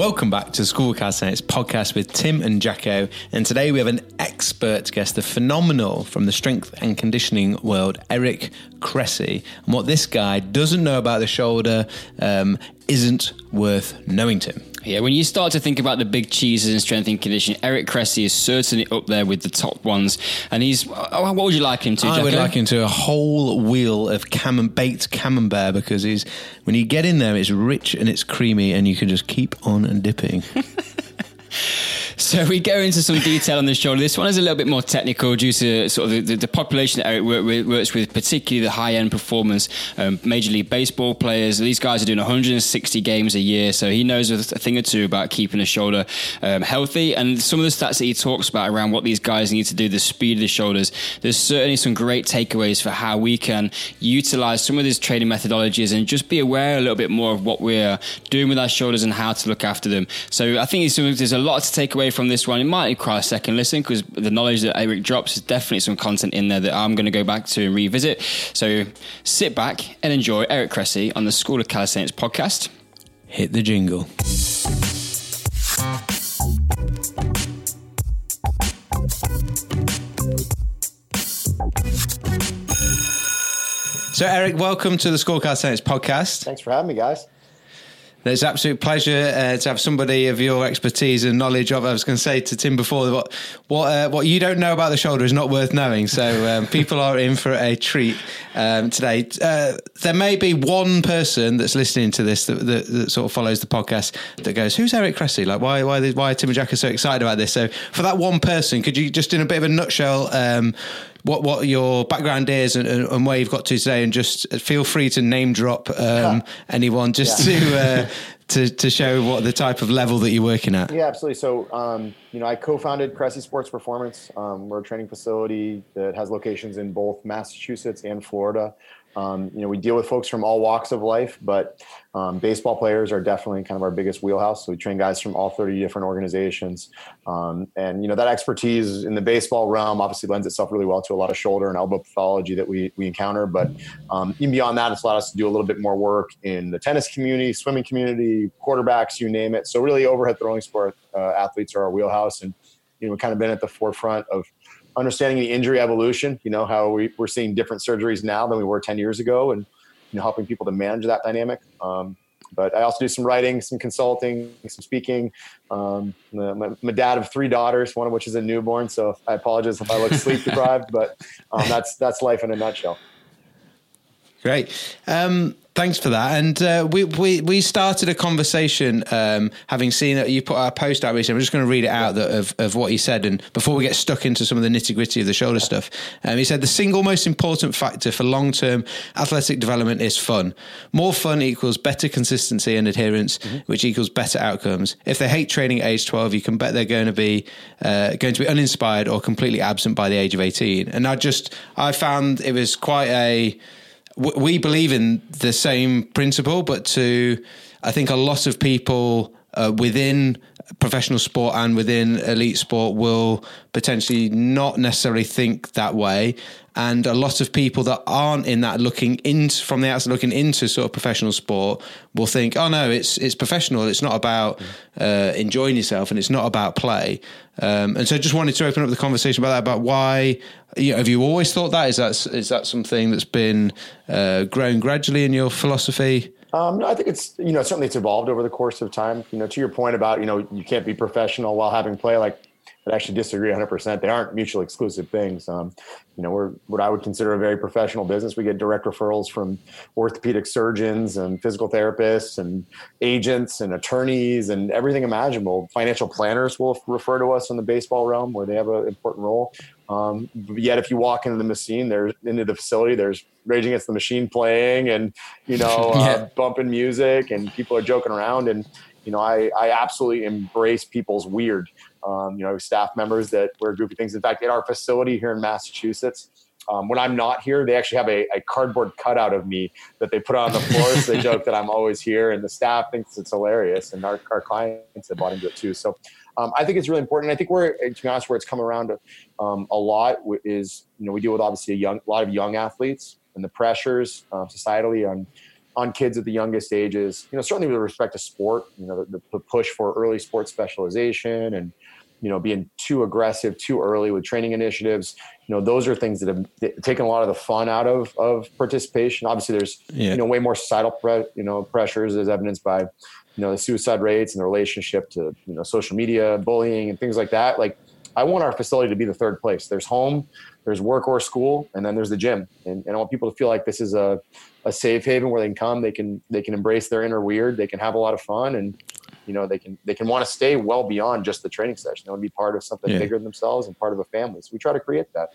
Welcome back to School Calisthenics podcast with Tim and Jacko. And today we have an expert guest, the phenomenal from the strength and conditioning world, Eric Cressey. And what this guy doesn't know about the shoulder um, isn't worth knowing, Tim. Yeah, when you start to think about the big cheeses in strength and conditioning, Eric Cressey is certainly up there with the top ones. And he's, oh, what would you like him to? I Jacko? would like him to a whole wheel of cam- baked camembert because he's when you get in there, it's rich and it's creamy, and you can just keep on dipping. So we go into some detail on the shoulder. This one is a little bit more technical due to sort of the, the, the population that Eric work, works with, particularly the high end performance um, Major League Baseball players. These guys are doing 160 games a year, so he knows a thing or two about keeping the shoulder um, healthy. And some of the stats that he talks about around what these guys need to do, the speed of the shoulders, there's certainly some great takeaways for how we can utilize some of these training methodologies and just be aware a little bit more of what we're doing with our shoulders and how to look after them. So I think there's a lot to take away from this one. It might require a second listen because the knowledge that Eric drops is definitely some content in there that I'm going to go back to and revisit. So sit back and enjoy Eric Cressey on the School of Calisthenics podcast. Hit the jingle. So, Eric, welcome to the School of Calisthenics podcast. Thanks for having me, guys. It's an absolute pleasure uh, to have somebody of your expertise and knowledge of. I was going to say to Tim before what what uh, what you don't know about the shoulder is not worth knowing. So um, people are in for a treat um, today. Uh, there may be one person that's listening to this that, that, that, sort of follows the podcast that goes, "Who's Eric Cressey? Like, why why why are Tim and Jack are so excited about this?" So for that one person, could you just in a bit of a nutshell? Um, what what your background is and, and, where you've got to today, and just feel free to name drop um, anyone just yeah. to. Uh, to, to show what the type of level that you're working at. Yeah, absolutely. So, um, you know, I co-founded Cressey Sports Performance. Um, we're a training facility that has locations in both Massachusetts and Florida. Um, you know, we deal with folks from all walks of life, but um, baseball players are definitely kind of our biggest wheelhouse. So we train guys from all 30 different organizations. Um, and, you know, that expertise in the baseball realm obviously lends itself really well to a lot of shoulder and elbow pathology that we, we encounter. But um, even beyond that, it's allowed us to do a little bit more work in the tennis community, swimming community, quarterbacks, you name it. So really overhead throwing sport uh, athletes are our wheelhouse. And, you know, we've kind of been at the forefront of understanding the injury evolution, you know, how we, we're seeing different surgeries now than we were 10 years ago and, you know, helping people to manage that dynamic. Um, but I also do some writing, some consulting, some speaking. Um, I'm a dad of three daughters, one of which is a newborn. So I apologize if I look sleep deprived, but um, that's, that's life in a nutshell. Great. Um, Thanks for that. And uh, we, we we started a conversation um, having seen that you put our post out recently. I'm just going to read it out that, of, of what he said. And before we get stuck into some of the nitty gritty of the shoulder stuff, um, he said the single most important factor for long term athletic development is fun. More fun equals better consistency and adherence, mm-hmm. which equals better outcomes. If they hate training at age 12, you can bet they're going to be uh, going to be uninspired or completely absent by the age of 18. And I just I found it was quite a we believe in the same principle, but to I think a lot of people uh, within professional sport and within elite sport will potentially not necessarily think that way. And a lot of people that aren't in that looking into from the outside looking into sort of professional sport will think, oh no, it's it's professional. It's not about uh, enjoying yourself and it's not about play. Um, and so I just wanted to open up the conversation about that, about why you know, have you always thought that? Is that is that something that's been uh, grown gradually in your philosophy? Um, I think it's you know certainly it's evolved over the course of time. You know, to your point about you know you can't be professional while having play. Like I actually disagree 100%. They aren't mutually exclusive things. Um, you know, we're what I would consider a very professional business. We get direct referrals from orthopedic surgeons and physical therapists and agents and attorneys and everything imaginable. Financial planners will refer to us in the baseball realm where they have an important role. Um, yet, if you walk into the machine, there's into the facility, there's Rage Against the Machine playing, and you know, yeah. uh, bumping music, and people are joking around, and you know, I I absolutely embrace people's weird. Um, you know, staff members that wear goofy things. In fact, at our facility here in Massachusetts, um, when I'm not here, they actually have a, a, cardboard cutout of me that they put on the floor. so they joke that I'm always here, and the staff thinks it's hilarious, and our, our clients have bought into it too. So um, I think it's really important. I think where, to be honest, where it's come around um, a lot is, you know, we deal with obviously a young, a lot of young athletes and the pressures uh, societally on, on kids at the youngest ages. You know, certainly with respect to sport, you know, the, the push for early sports specialization and you know being too aggressive too early with training initiatives. You know those are things that have taken a lot of the fun out of of participation. Obviously there's yeah. you know way more societal pre- you know pressures as evidenced by you know the suicide rates and the relationship to you know social media bullying and things like that. Like i want our facility to be the third place. There's home there's work or school and then there's the gym. And, and i want people to feel like this is a, a safe haven where they can come they can they can embrace their inner weird they can have a lot of fun and you know they can they can want to stay well beyond just the training session. They want to be part of something yeah. bigger than themselves and part of a family. So we try to create that.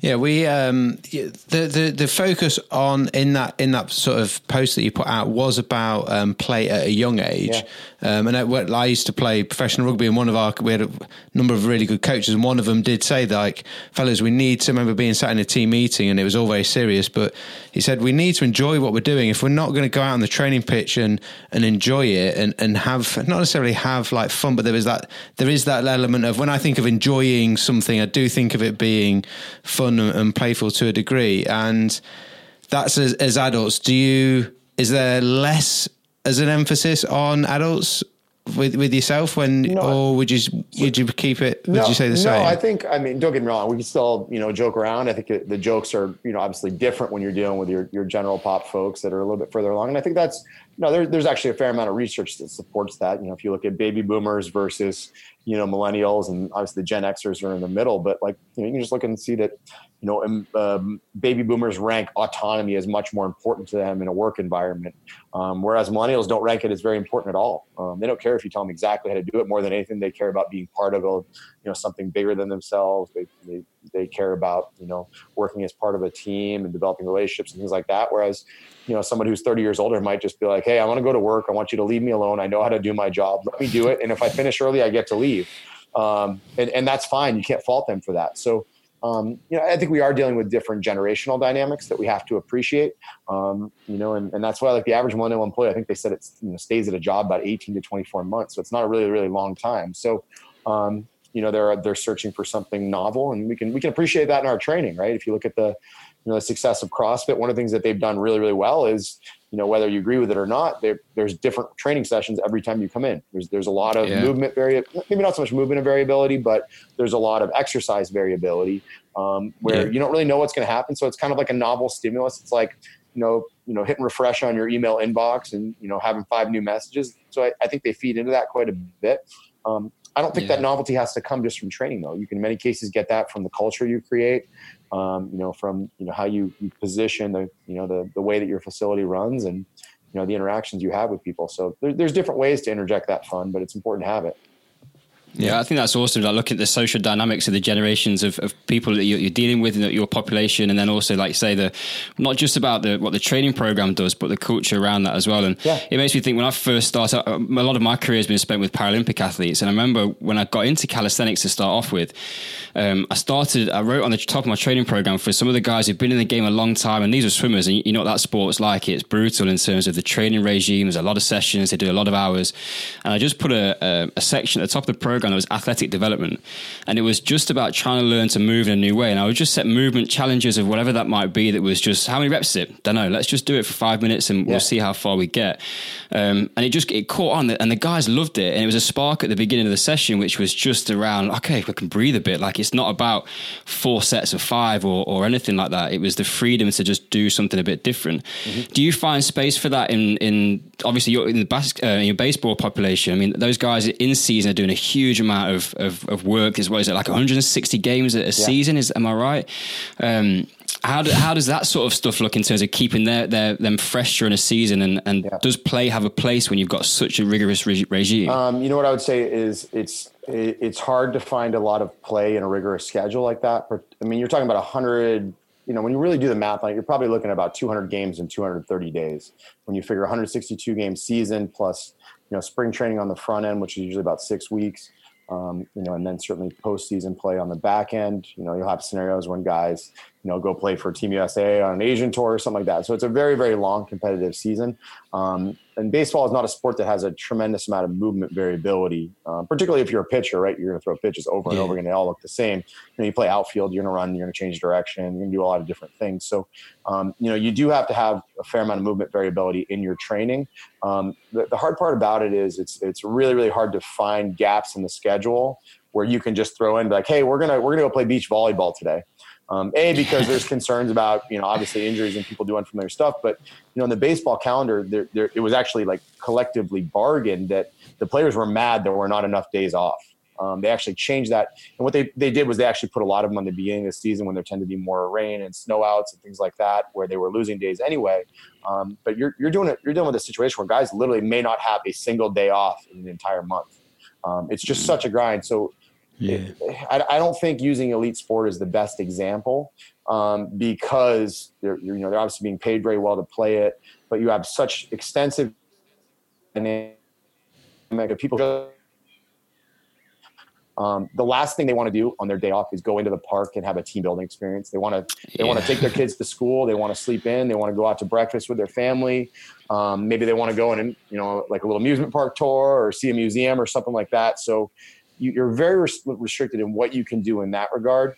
Yeah, we um, the, the the focus on in that in that sort of post that you put out was about um, play at a young age, yeah. um, and I, I, used to play professional rugby, and one of our we had a number of really good coaches, and one of them did say that, like, fellas, we need to remember being sat in a team meeting, and it was all very serious, but he said we need to enjoy what we're doing. If we're not going to go out on the training pitch and and enjoy it, and and have not necessarily have like fun, but there is that there is that element of when I think of enjoying something, I do think of it being fun fun and playful to a degree. And that's as, as adults. Do you? Is there less as an emphasis on adults with with yourself when no, or would you would you keep it would no, you say the same no i think i mean don't get me wrong we can still you know joke around i think the jokes are you know obviously different when you're dealing with your your general pop folks that are a little bit further along and i think that's you know there, there's actually a fair amount of research that supports that you know if you look at baby boomers versus you know millennials and obviously the gen xers are in the middle but like you know you can just look and see that you know, um, baby boomers rank autonomy as much more important to them in a work environment, um, whereas millennials don't rank it as very important at all. Um, they don't care if you tell them exactly how to do it. More than anything, they care about being part of a, you know, something bigger than themselves. They, they they care about you know working as part of a team and developing relationships and things like that. Whereas, you know, someone who's 30 years older might just be like, "Hey, I want to go to work. I want you to leave me alone. I know how to do my job. Let me do it. And if I finish early, I get to leave." Um, and, and that's fine. You can't fault them for that. So um, you know, I think we are dealing with different generational dynamics that we have to appreciate. Um, you know, and, and that's why like the average millennial employee, I think they said it you know, stays at a job about 18 to 24 months. So it's not a really, really long time. So, um, you know, they're, they're searching for something novel and we can, we can appreciate that in our training, right? If you look at the, you know, the success of CrossFit, one of the things that they've done really, really well is, you know, whether you agree with it or not, there's different training sessions every time you come in. There's there's a lot of yeah. movement vari maybe not so much movement and variability, but there's a lot of exercise variability um, where yeah. you don't really know what's going to happen. So it's kind of like a novel stimulus. It's like you know, you know, hitting refresh on your email inbox and you know having five new messages. So I, I think they feed into that quite a bit. Um, I don't think yeah. that novelty has to come just from training, though. You can, in many cases, get that from the culture you create, um, you know, from you know how you, you position the you know the the way that your facility runs and you know the interactions you have with people. So there, there's different ways to interject that fun, but it's important to have it. Yeah, I think that's awesome. Like look at the social dynamics of the generations of, of people that you're, you're dealing with in your population, and then also, like say, the not just about the what the training program does, but the culture around that as well. And yeah. it makes me think when I first started, a lot of my career has been spent with Paralympic athletes, and I remember when I got into calisthenics to start off with, um, I started, I wrote on the top of my training program for some of the guys who've been in the game a long time, and these are swimmers, and you know what that sport's like. It's brutal in terms of the training regime. There's a lot of sessions, they do a lot of hours, and I just put a, a, a section at the top of the program program that was athletic development. And it was just about trying to learn to move in a new way. And I would just set movement challenges of whatever that might be that was just how many reps is it? Don't know. Let's just do it for five minutes and yeah. we'll see how far we get. Um, and it just it caught on and the guys loved it. And it was a spark at the beginning of the session, which was just around, okay, we can breathe a bit. Like it's not about four sets of five or, or anything like that. It was the freedom to just do something a bit different. Mm-hmm. Do you find space for that in, in obviously you're in the bas- uh, in your baseball population? I mean, those guys in season are doing a huge amount of, of, of work. Is what is it like 160 games a, a yeah. season? Is am I right? Um, how, do, how does that sort of stuff look in terms of keeping their, their them fresh during a season? And, and yeah. does play have a place when you've got such a rigorous re- regime? Um, you know what I would say is it's it's hard to find a lot of play in a rigorous schedule like that. I mean, you're talking about 100 you know, when you really do the math on it, you're probably looking at about 200 games in 230 days. When you figure 162 game season plus, you know, spring training on the front end, which is usually about six weeks, um, you know, and then certainly postseason play on the back end. You know, you'll have scenarios when guys, you know, go play for Team USA on an Asian tour or something like that. So it's a very, very long competitive season. Um, and baseball is not a sport that has a tremendous amount of movement variability, um, particularly if you're a pitcher, right? You're going to throw pitches over and over again. They all look the same. You know, you play outfield, you're going to run, you're going to change direction, you're going to do a lot of different things. So, um, you know, you do have to have a fair amount of movement variability in your training. Um, the, the hard part about it is it's it's really, really hard to find gaps in the schedule where you can just throw in like, hey, we're gonna we're gonna go play beach volleyball today. Um, a because there's concerns about you know obviously injuries and people doing unfamiliar stuff, but you know in the baseball calendar, there, there, it was actually like collectively bargained that the players were mad there were not enough days off. Um, they actually changed that, and what they they did was they actually put a lot of them on the beginning of the season when there tend to be more rain and snow outs and things like that, where they were losing days anyway. Um, but you're you're doing it you're dealing with a situation where guys literally may not have a single day off in the entire month. Um, it's just mm-hmm. such a grind. So yeah. I, I, don't think using elite sport is the best example um, because they're you know they're obviously being paid very well to play it, but you have such extensive dynamic of people. Um, the last thing they want to do on their day off is go into the park and have a team building experience. They want to they yeah. want to take their kids to school. They want to sleep in. They want to go out to breakfast with their family. Um, maybe they want to go in and you know like a little amusement park tour or see a museum or something like that. So you, are very res- restricted in what you can do in that regard.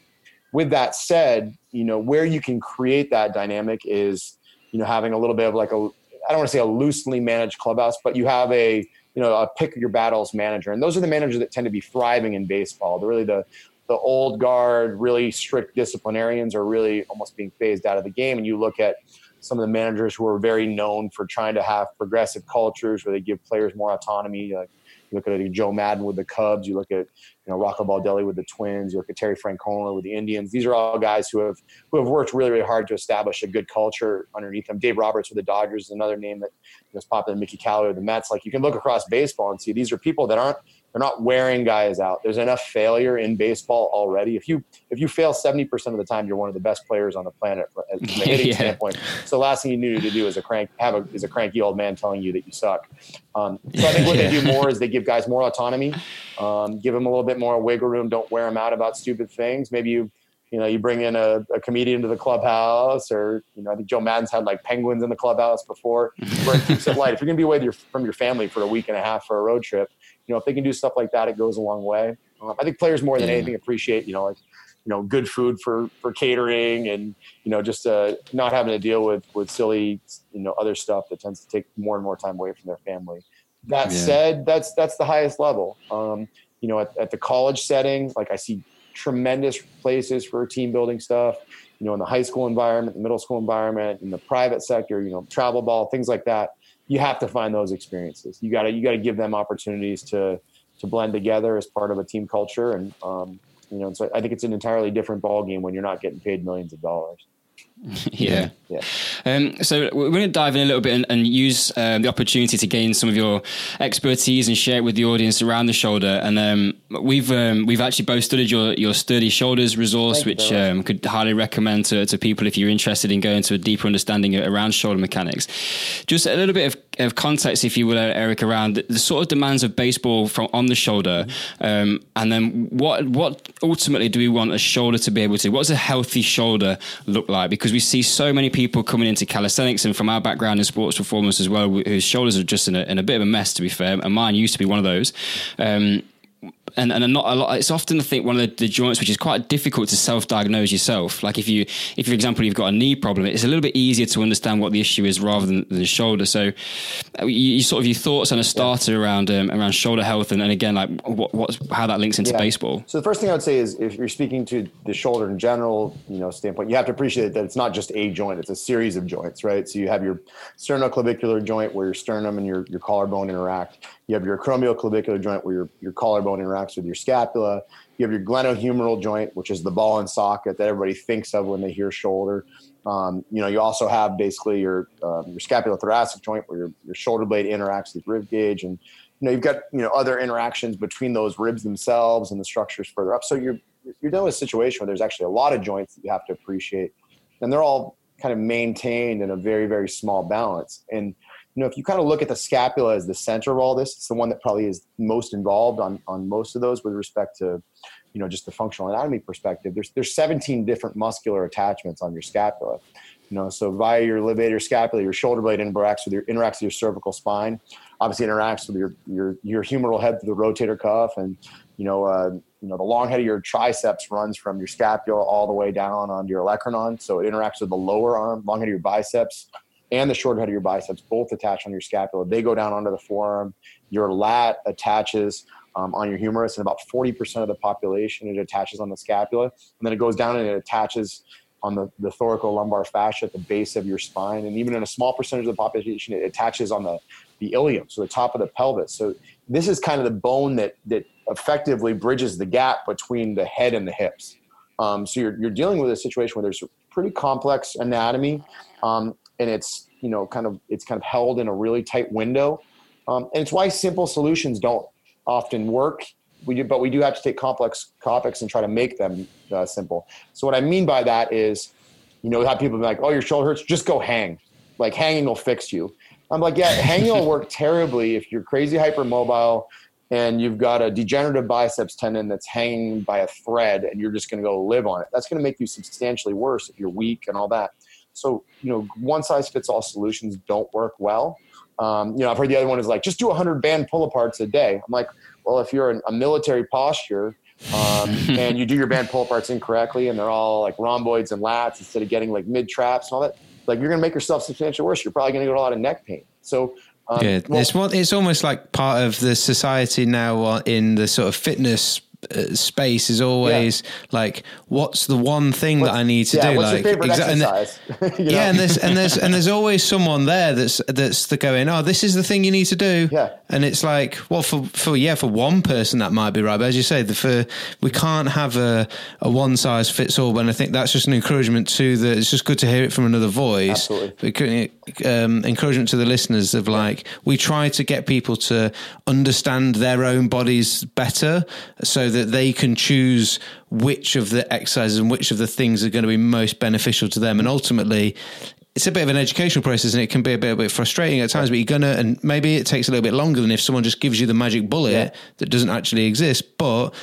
With that said, you know where you can create that dynamic is you know having a little bit of like a I don't want to say a loosely managed clubhouse, but you have a you know a pick your battles manager, and those are the managers that tend to be thriving in baseball. They're really the the old guard, really strict disciplinarians are really almost being phased out of the game. And you look at some of the managers who are very known for trying to have progressive cultures where they give players more autonomy, like you look at Joe Maddon with the Cubs. You look at you know Rocco Baldelli with the Twins. You look at Terry Francona with the Indians. These are all guys who have who have worked really really hard to establish a good culture underneath them. Dave Roberts with the Dodgers is another name that was popular. Mickey Callaway with the Mets. Like you can look across baseball and see these are people that aren't they're not wearing guys out. There's enough failure in baseball already. If you if you fail 70% of the time, you're one of the best players on the planet from a hitting yeah. standpoint. So the last thing you need to do is a crank have a is a cranky old man telling you that you suck. Um, so I think what yeah. they do more is they give guys more autonomy, um, give them a little bit more wiggle room. Don't wear them out about stupid things. Maybe you you know, you bring in a, a, comedian to the clubhouse, or you know, I think Joe Maddon's had like penguins in the clubhouse before, where it keeps it light. If you're going to be away your, from your family for a week and a half for a road trip, you know, if they can do stuff like that, it goes a long way. Um, I think players more than yeah. anything appreciate, you know, like, you know, good food for, for catering and, you know, just uh, not having to deal with, with silly, you know, other stuff that tends to take more and more time away from their family. That yeah. said, that's, that's the highest level. Um, you know, at, at the college setting, like I see tremendous places for team building stuff, you know, in the high school environment, the middle school environment, in the private sector, you know, travel ball, things like that you have to find those experiences. You got to you got to give them opportunities to to blend together as part of a team culture, and um, you know, so I think it's an entirely different ball game when you're not getting paid millions of dollars. yeah. Yeah. Um, so we're going to dive in a little bit and, and use um, the opportunity to gain some of your expertise and share it with the audience around the shoulder. And um, we've um, we've actually both studied your your sturdy shoulders resource, Thank which um, could highly recommend to, to people if you're interested in going to a deeper understanding around shoulder mechanics. Just a little bit of, of context, if you will, Eric, around the, the sort of demands of baseball from on the shoulder, mm-hmm. and then what what ultimately do we want a shoulder to be able to? What does a healthy shoulder look like? Because because we see so many people coming into calisthenics and from our background in sports performance as well, whose shoulders are just in a, in a bit of a mess, to be fair. And mine used to be one of those. And and not a lot. It's often I think one of the, the joints which is quite difficult to self-diagnose yourself. Like if you, if for example you've got a knee problem, it's a little bit easier to understand what the issue is rather than, the shoulder. So, uh, you, you, sort of your thoughts on a starter yeah. around um, around shoulder health, and, and again like what what how that links into yeah. baseball. So the first thing I would say is if you're speaking to the shoulder in general, you know, standpoint, you have to appreciate that it's not just a joint; it's a series of joints, right? So you have your sternoclavicular joint where your sternum and your your collarbone interact. You have your acromioclavicular joint where your, your collarbone interacts with your scapula. You have your glenohumeral joint, which is the ball and socket that everybody thinks of when they hear shoulder. Um, you know, you also have basically your um, your scapulothoracic joint where your, your shoulder blade interacts with rib cage, and you know you've got you know other interactions between those ribs themselves and the structures further up. So you're you're dealing with a situation where there's actually a lot of joints that you have to appreciate, and they're all kind of maintained in a very very small balance. And you know, if you kind of look at the scapula as the center of all this, it's the one that probably is most involved on on most of those with respect to you know, just the functional anatomy perspective, there's there's 17 different muscular attachments on your scapula. You know, so via your levator scapula, your shoulder blade interacts with your interacts with your cervical spine. Obviously, interacts with your your your humeral head through the rotator cuff, and you know, uh, you know, the long head of your triceps runs from your scapula all the way down onto your olecranon. So it interacts with the lower arm, long head of your biceps, and the short head of your biceps, both attach on your scapula. They go down onto the forearm. Your lat attaches um, on your humerus, and about 40% of the population it attaches on the scapula, and then it goes down and it attaches on the, the thoracolumbar fascia at the base of your spine, and even in a small percentage of the population, it attaches on the the ilium, so the top of the pelvis. So this is kind of the bone that that effectively bridges the gap between the head and the hips. Um, so you're you're dealing with a situation where there's pretty complex anatomy, um, and it's you know kind of it's kind of held in a really tight window, um, and it's why simple solutions don't often work. We do, but we do have to take complex topics and try to make them uh, simple. So what I mean by that is, you know, have people be like, "Oh, your shoulder hurts, just go hang." Like hanging will fix you. I'm like, yeah, hanging will work terribly if you're crazy hypermobile and you've got a degenerative biceps tendon that's hanging by a thread and you're just going to go live on it. That's going to make you substantially worse if you're weak and all that. So, you know, one size fits all solutions don't work well. Um, you know, I've heard the other one is like, just do 100 band pull aparts a day. I'm like, well, if you're in a military posture um, and you do your band pull aparts incorrectly and they're all like rhomboids and lats instead of getting like mid traps and all that, like you're going to make yourself substantially worse. You're probably going to get a lot of neck pain. So, um, yeah, well, it's it's almost like part of the society now in the sort of fitness uh, Uh, space is always yeah. like, what's the one thing what's, that I need to yeah, do? like, exa- and the, yeah, and there's and there's and there's always someone there that's that's the going. Oh, this is the thing you need to do. Yeah, and it's like, well, for for yeah, for one person that might be right, but as you say, the for we can't have a a one size fits all. And I think that's just an encouragement to the. It's just good to hear it from another voice. Absolutely, um, encouragement to the listeners of like we try to get people to understand their own bodies better, so that they can choose which of the exercises and which of the things are going to be most beneficial to them. And ultimately, it's a bit of an educational process and it can be a bit, a bit frustrating at times, but you're to, and maybe it takes a little bit longer than if someone just gives you the magic bullet yeah. that doesn't actually exist. But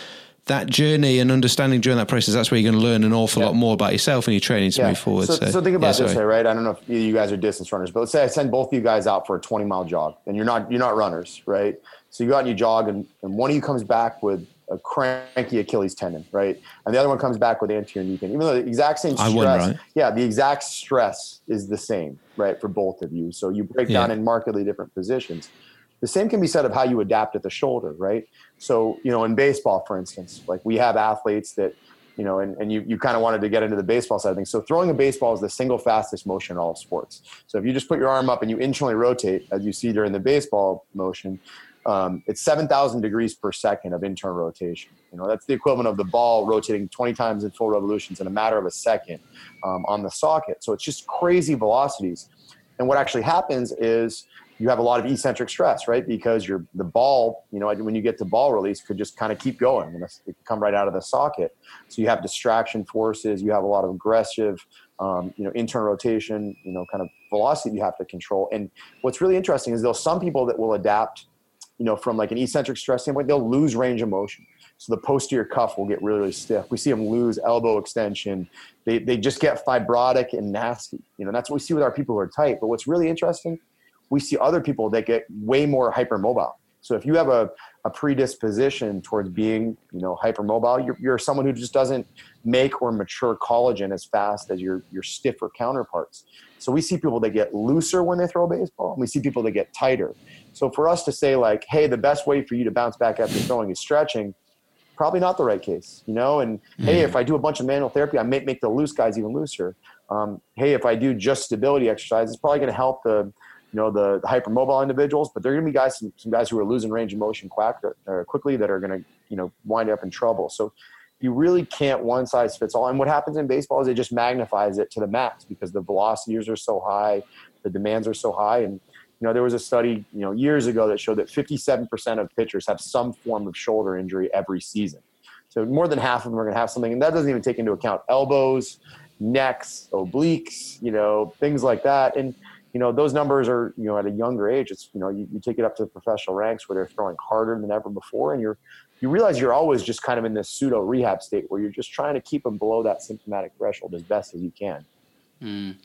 that journey and understanding during that process, that's where you're going to learn an awful yeah. lot more about yourself and your training to move forward. So, so, so think about this way, right? I don't know if you guys are distance runners, but let's say I send both of you guys out for a 20 mile jog and you're not, you're not runners, right? So you go out and you jog and, and one of you comes back with a cranky Achilles tendon, right? And the other one comes back with anterior knee pain. Even though the exact same stress, right? yeah, the exact stress is the same, right, for both of you. So you break yeah. down in markedly different positions. The same can be said of how you adapt at the shoulder, right? So, you know, in baseball, for instance, like we have athletes that, you know, and, and you, you kind of wanted to get into the baseball side of things. So throwing a baseball is the single fastest motion in all sports. So if you just put your arm up and you internally rotate, as you see during the baseball motion, um, it's 7,000 degrees per second of internal rotation. You know, that's the equivalent of the ball rotating 20 times in full revolutions in a matter of a second um, on the socket. So it's just crazy velocities. And what actually happens is you have a lot of eccentric stress, right? Because you're the ball, you know, when you get to ball release, could just kind of keep going and it come right out of the socket. So you have distraction forces, you have a lot of aggressive, um, you know, internal rotation, you know, kind of velocity you have to control. And what's really interesting is there's some people that will adapt you know, from like an eccentric stress standpoint, they'll lose range of motion. So the posterior cuff will get really, really stiff. We see them lose elbow extension. They, they just get fibrotic and nasty. You know, that's what we see with our people who are tight. But what's really interesting, we see other people that get way more hypermobile. So if you have a, a predisposition towards being, you know, hypermobile, you're, you're someone who just doesn't make or mature collagen as fast as your, your stiffer counterparts. So we see people that get looser when they throw a baseball, and we see people that get tighter. So for us to say like, hey, the best way for you to bounce back after throwing is stretching, probably not the right case, you know. And mm. hey, if I do a bunch of manual therapy, I may make the loose guys even looser. Um, hey, if I do just stability exercise, it's probably going to help the you know the, the hypermobile individuals, but there are going to be guys some, some, guys who are losing range of motion quack, uh, quickly that are going to you know wind up in trouble. So you really can't one size fits all. And what happens in baseball is it just magnifies it to the max because the velocities are so high, the demands are so high, and you know, there was a study, you know, years ago that showed that 57% of pitchers have some form of shoulder injury every season. So more than half of them are going to have something, and that doesn't even take into account elbows, necks, obliques, you know, things like that. And you know, those numbers are, you know, at a younger age, it's, you know, you, you take it up to the professional ranks where they're throwing harder than ever before. And you're, you realize you're always just kind of in this pseudo rehab state where you're just trying to keep them below that symptomatic threshold as best as you can. Mm.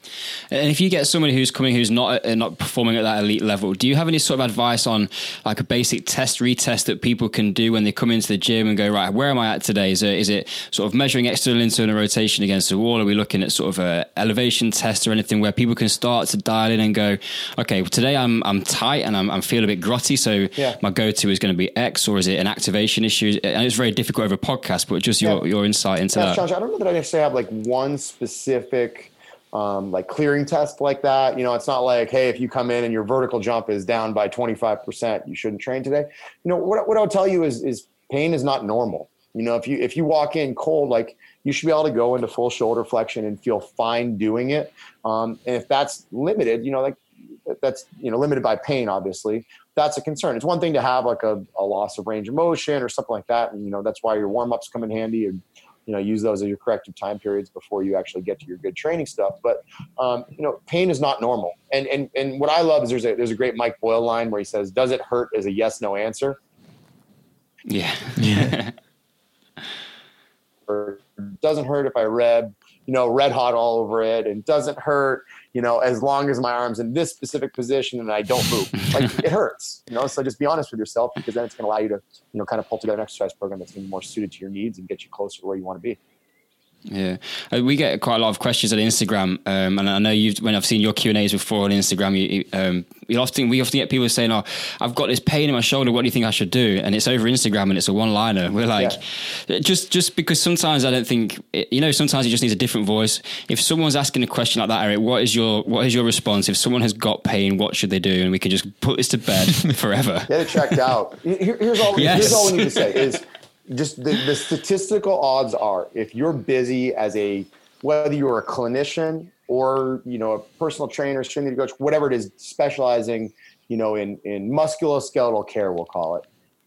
And if you get somebody who's coming who's not uh, not performing at that elite level, do you have any sort of advice on like a basic test retest that people can do when they come into the gym and go right, where am I at today? Is it is it sort of measuring external internal rotation against the wall? Are we looking at sort of a elevation test or anything where people can start to dial in and go, okay, well, today I'm I'm tight and I'm I'm feeling a bit grotty, so yeah. my go to is going to be X, or is it an activation issue? And it's very difficult over a podcast, but just your yeah. your insight into yeah, that. Josh, I don't know that I necessarily have like one specific um, like clearing test like that. You know, it's not like, hey, if you come in and your vertical jump is down by 25%, you shouldn't train today. You know, what, what I'll tell you is, is pain is not normal. You know, if you if you walk in cold, like you should be able to go into full shoulder flexion and feel fine doing it. Um, and if that's limited, you know, like that's you know limited by pain, obviously, that's a concern. It's one thing to have like a, a loss of range of motion or something like that, and you know that's why your warm ups come in handy. And you know use those as your corrective time periods before you actually get to your good training stuff. But um, you know pain is not normal. And and and what i love is there's a there's a great mike boyle line where he says does it hurt is a yes no answer. Yeah. Yeah or doesn't hurt if i read you know red hot all over it and doesn't hurt you know, as long as my arm's in this specific position and I don't move. Like it hurts, you know. So just be honest with yourself because then it's going to allow you to, you know, kind of pull together an exercise program that's going to be more suited to your needs and get you closer to where you want to be. Yeah, uh, we get quite a lot of questions on Instagram, um, and I know you've when I've seen your Q and A's before on Instagram, you, um, you often we often get people saying, "Oh, I've got this pain in my shoulder. What do you think I should do?" And it's over Instagram, and it's a one liner. We're like, yeah. just just because sometimes I don't think you know. Sometimes it just needs a different voice. If someone's asking a question like that, Eric, what is your what is your response? If someone has got pain, what should they do? And we can just put this to bed forever. Get it checked out. Here, here's all. Yes. Here's all we need to say is just the, the statistical odds are if you're busy as a whether you're a clinician or you know a personal trainer, strength coach, whatever it is, specializing you know in in musculoskeletal care, we'll call it.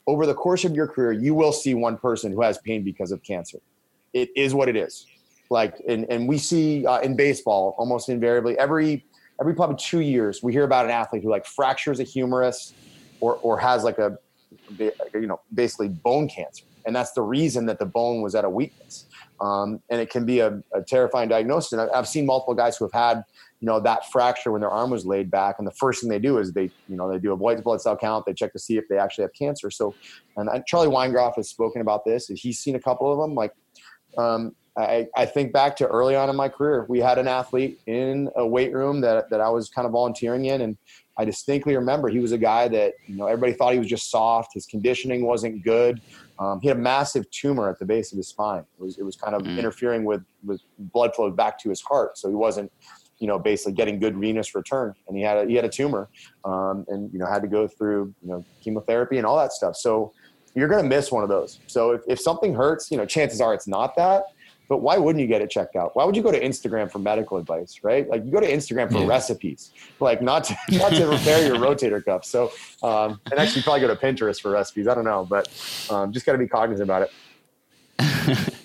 Over the course of your career, you will see one person who has pain because of cancer. It is what it is. Like and and we see uh, in baseball almost invariably every every probably two years we hear about an athlete who like fractures a humerus or or has like a you know basically bone cancer and that's the reason that the bone was at a weakness. Um, and it can be a, a, terrifying diagnosis. And I've seen multiple guys who have had, you know, that fracture when their arm was laid back, and the first thing they do is they, you know, they do a white blood cell count. They check to see if they actually have cancer. So, and Charlie Weingroff has spoken about this. He's seen a couple of them. Like, um, I, I think back to early on in my career, we had an athlete in a weight room that, that I was kind of volunteering in, and I distinctly remember he was a guy that you know everybody thought he was just soft. His conditioning wasn't good. Um, he had a massive tumor at the base of his spine. It was, it was kind of mm. interfering with, with blood flow back to his heart. So he wasn't, you know, basically getting good venous return. And he had a, he had a tumor um, and, you know, had to go through, you know, chemotherapy and all that stuff. So you're going to miss one of those. So if, if something hurts, you know, chances are it's not that. But why wouldn't you get it checked out? Why would you go to Instagram for medical advice, right? Like you go to Instagram for yeah. recipes, like not to, not to repair your rotator cuff. So, um, and actually probably go to Pinterest for recipes. I don't know, but um, just got to be cognizant about it.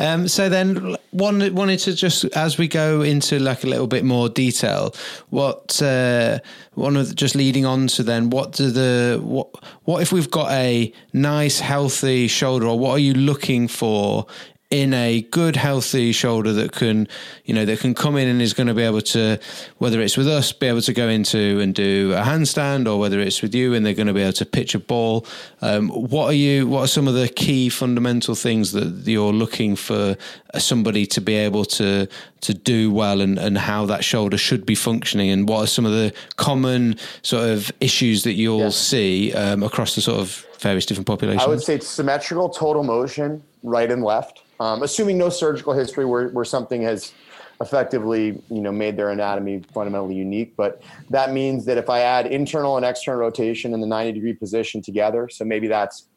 Um, so then, one wanted to just as we go into like a little bit more detail, what uh, one of the, just leading on to then, what do the what what if we've got a nice healthy shoulder, or what are you looking for in a good, healthy shoulder that can, you know, that can come in and is going to be able to, whether it's with us, be able to go into and do a handstand, or whether it's with you and they're going to be able to pitch a ball. Um, what are you? What are some of the key fundamental things that you're looking for somebody to be able to to do well, and and how that shoulder should be functioning, and what are some of the common sort of issues that you'll see um, across the sort of various different populations? I would say it's symmetrical total motion, right and left um, assuming no surgical history where, where something has effectively you know made their anatomy fundamentally unique but that means that if i add internal and external rotation in the 90 degree position together so maybe that's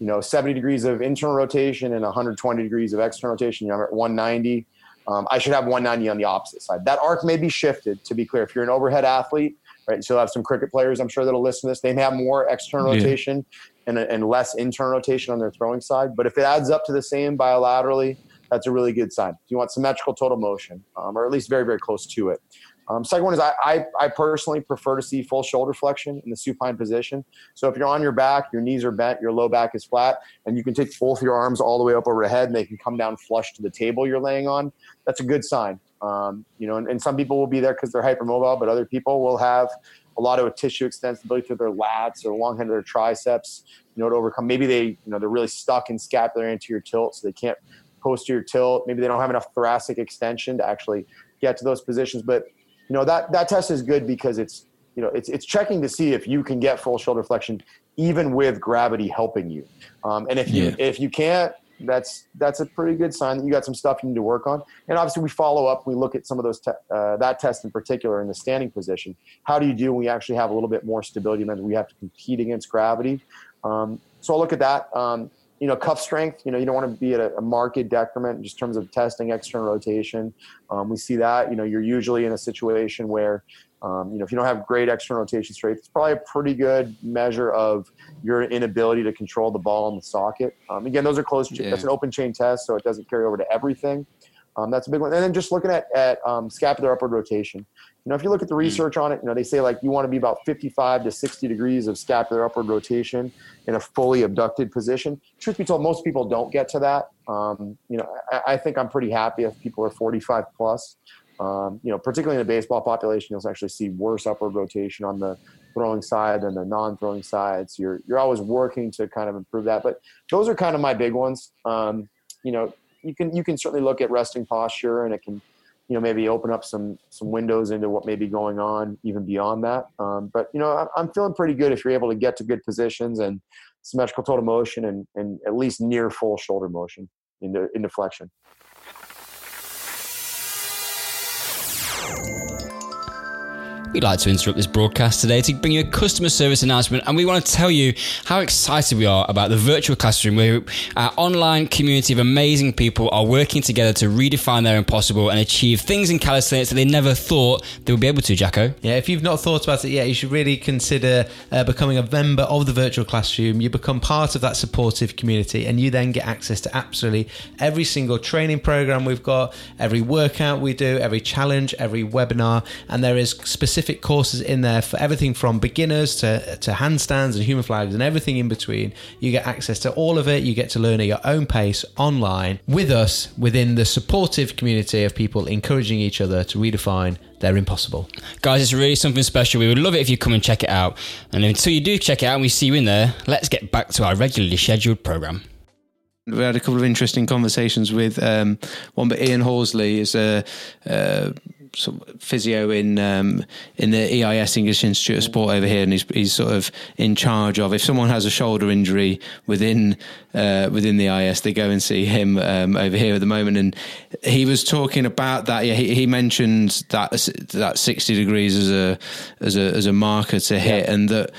you know 70 degrees of internal rotation and 120 degrees of external rotation you know, at 190 um, i should have 190 on the opposite side. That arc may be shifted to be clear. If you're an overhead athlete right so you'll have some cricket players i'm sure that'll listen to this. They may have more external yeah. rotation and, and less internal rotation on their throwing side. But if it adds up to the same bilaterally, that's a really good sign. You want symmetrical total motion, um, or at least very, very close to it. Um, second one is I, I, I personally prefer to see full shoulder flexion in the supine position. So if you're on your back, your knees are bent, your low back is flat, and you can take both your arms all the way up over the head and they can come down flush to the table you're laying on, that's a good sign. Um, you know, and, and, some people will be there because they're hypermobile, but other people will have a lot of tissue extensibility through their lats or long head of their triceps, you know, to overcome. Maybe they, you know, they're really stuck in scapular anterior tilt, so they can't posterior tilt. Maybe they don't have enough thoracic extension to actually get to those positions. But you know that that test is good because it's you know it's it's checking to see if you can get full shoulder flexion even with gravity helping you. Um, and if you yeah. if you can't, that's that's a pretty good sign that you got some stuff you need to work on. And obviously, we follow up. We look at some of those te- uh, that test in particular in the standing position. How do you do when we actually have a little bit more stability? Means we have to compete against gravity. Um, so I'll look at that. Um, you know, cuff strength. You know, you don't want to be at a, a marked decrement just terms of testing external rotation. Um, we see that. You know, you're usually in a situation where um, you know, if you don't have great external rotation strength, it's probably a pretty good measure of your inability to control the ball in the socket. Um, again, those are closed. Yeah. That's an open chain test, so it doesn't carry over to everything. Um, that's a big one. And then just looking at at um, scapular upward rotation. You know, if you look at the hmm. research on it, you know, they say like you want to be about 55 to 60 degrees of scapular upward rotation in a fully abducted position. Truth be told, most people don't get to that. Um, you know, I, I, think I'm pretty happy if people are 45 plus. Um, you know, particularly in the baseball population, you'll actually see worse upward rotation on the throwing side than the non-throwing side. So you're you're always working to kind of improve that. But those are kind of my big ones. Um, you know, you can you can certainly look at resting posture, and it can you know maybe open up some some windows into what may be going on even beyond that. Um, but you know, I'm feeling pretty good if you're able to get to good positions and symmetrical total motion and and at least near full shoulder motion into into flexion. We'd like to interrupt this broadcast today to bring you a customer service announcement, and we want to tell you how excited we are about the virtual classroom, where our online community of amazing people are working together to redefine their impossible and achieve things in calisthenics that they never thought they would be able to. Jacko, yeah, if you've not thought about it yet, you should really consider uh, becoming a member of the virtual classroom. You become part of that supportive community, and you then get access to absolutely every single training program we've got, every workout we do, every challenge, every webinar, and there is specific specific courses in there for everything from beginners to, to handstands and human flags and everything in between. You get access to all of it. You get to learn at your own pace online with us within the supportive community of people encouraging each other to redefine their impossible. Guys, it's really something special. We would love it if you come and check it out. And until you do check it out and we see you in there, let's get back to our regularly scheduled program we had a couple of interesting conversations with um, one, but Ian Horsley is a, a of physio in um, in the EIS English Institute of Sport over here, and he's he's sort of in charge of if someone has a shoulder injury within uh, within the EIS, they go and see him um, over here at the moment, and he was talking about that. Yeah, he, he mentioned that that sixty degrees as a as a as a marker to hit, yeah. and that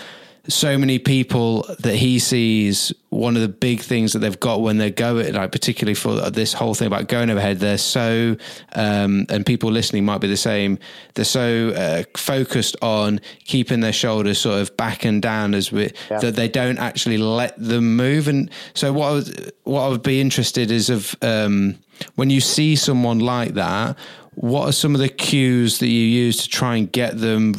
so many people that he sees one of the big things that they've got when they're going like particularly for this whole thing about going overhead they're so um, and people listening might be the same they're so uh, focused on keeping their shoulders sort of back and down as we, yeah. that they don't actually let them move and so what I would, what I would be interested is of um, when you see someone like that what are some of the cues that you use to try and get them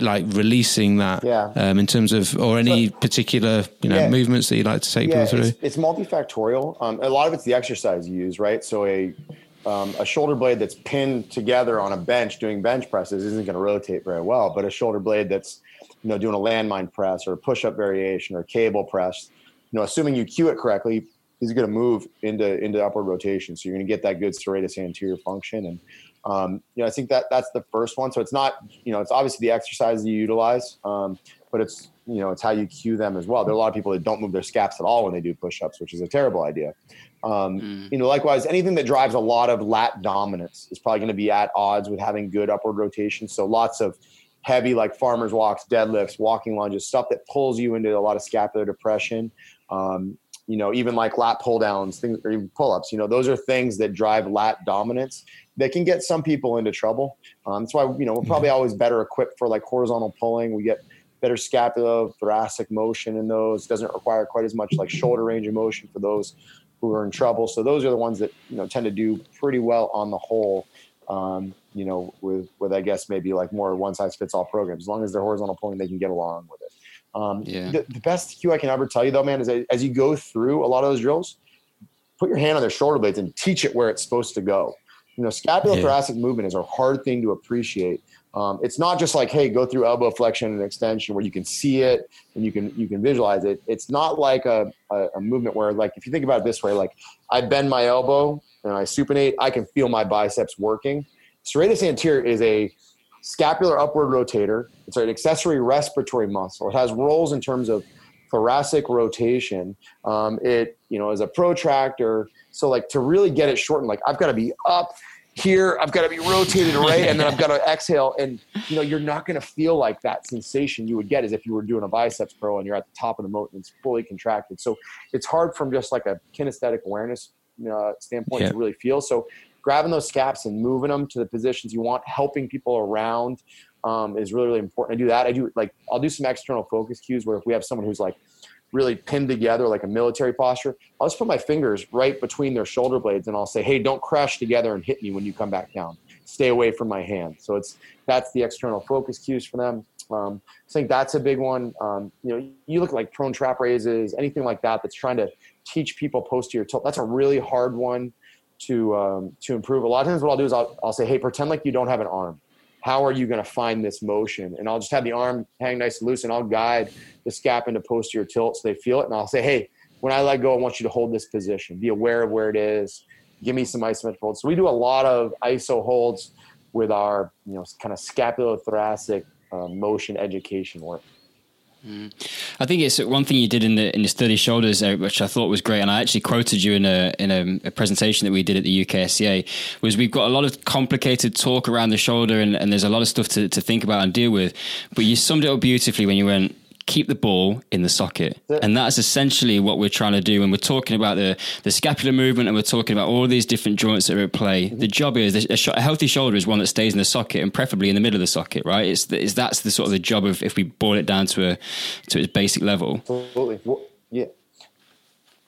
like releasing that yeah. um, in terms of or any so, particular you know yeah. movements that you like to take yeah, people through it's, it's multifactorial um, a lot of it's the exercise you use right so a um, a shoulder blade that's pinned together on a bench doing bench presses isn't going to rotate very well but a shoulder blade that's you know doing a landmine press or a push-up variation or cable press you know assuming you cue it correctly is going to move into into upward rotation so you're going to get that good serratus anterior function and um, you know, I think that that's the first one. So it's not, you know, it's obviously the exercise you utilize, um, but it's, you know, it's how you cue them as well. There are a lot of people that don't move their scaps at all when they do push-ups, which is a terrible idea. Um, mm. You know, likewise, anything that drives a lot of lat dominance is probably going to be at odds with having good upward rotation. So lots of heavy, like farmers walks, deadlifts, walking lunges, stuff that pulls you into a lot of scapular depression. Um, you know, even like lat pull downs, things, or even pull ups. You know, those are things that drive lat dominance that can get some people into trouble. Um, that's why you know we're probably always better equipped for like horizontal pulling. We get better scapula thoracic motion in those. Doesn't require quite as much like shoulder range of motion for those who are in trouble. So those are the ones that you know tend to do pretty well on the whole. Um, you know, with with I guess maybe like more one size fits all programs. As long as they're horizontal pulling, they can get along with it. Um, yeah. the, the, best cue I can ever tell you though, man, is as you go through a lot of those drills, put your hand on their shoulder blades and teach it where it's supposed to go. You know, scapulothoracic yeah. movement is a hard thing to appreciate. Um, it's not just like, hey, go through elbow flexion and extension where you can see it and you can you can visualize it. It's not like a, a, a movement where, like, if you think about it this way, like I bend my elbow and I supinate, I can feel my biceps working. Serratus anterior is a scapular upward rotator. It's an accessory respiratory muscle. It has roles in terms of thoracic rotation. Um, it, you know, is a protractor. So like to really get it shortened, like I've got to be up here, I've got to be rotated right, and then I've got to exhale. And you know, you're not going to feel like that sensation you would get as if you were doing a biceps curl and you're at the top of the moat and it's fully contracted. So it's hard from just like a kinesthetic awareness uh, standpoint yeah. to really feel. So grabbing those scaps and moving them to the positions you want, helping people around um, is really, really important. I do that. I do like, I'll do some external focus cues where if we have someone who's like really pinned together, like a military posture, I'll just put my fingers right between their shoulder blades and I'll say, Hey, don't crash together and hit me when you come back down. Stay away from my hand. So it's, that's the external focus cues for them. Um, I think that's a big one. Um, you know, you look like prone trap raises, anything like that that's trying to teach people posterior tilt. That's a really hard one to um, to improve. A lot of times, what I'll do is I'll, I'll say, "Hey, pretend like you don't have an arm. How are you going to find this motion?" And I'll just have the arm hang nice and loose, and I'll guide the scap into posterior tilt so they feel it. And I'll say, "Hey, when I let go, I want you to hold this position. Be aware of where it is. Give me some isometric holds." So we do a lot of ISO holds with our you know kind of scapulothoracic uh, motion education work. Mm. I think it's one thing you did in the in the Sturdy Shoulders, uh, which I thought was great, and I actually quoted you in a in a, a, presentation that we did at the UKSCA. Was we've got a lot of complicated talk around the shoulder, and, and there's a lot of stuff to, to think about and deal with. But you summed it up beautifully when you went keep the ball in the socket. And that's essentially what we're trying to do when we're talking about the, the scapular movement and we're talking about all these different joints that are at play. Mm-hmm. The job is a, sh- a, healthy shoulder is one that stays in the socket and preferably in the middle of the socket, right? It's, the, it's that's the sort of the job of if we boil it down to a to its basic level. Absolutely. Well, yeah.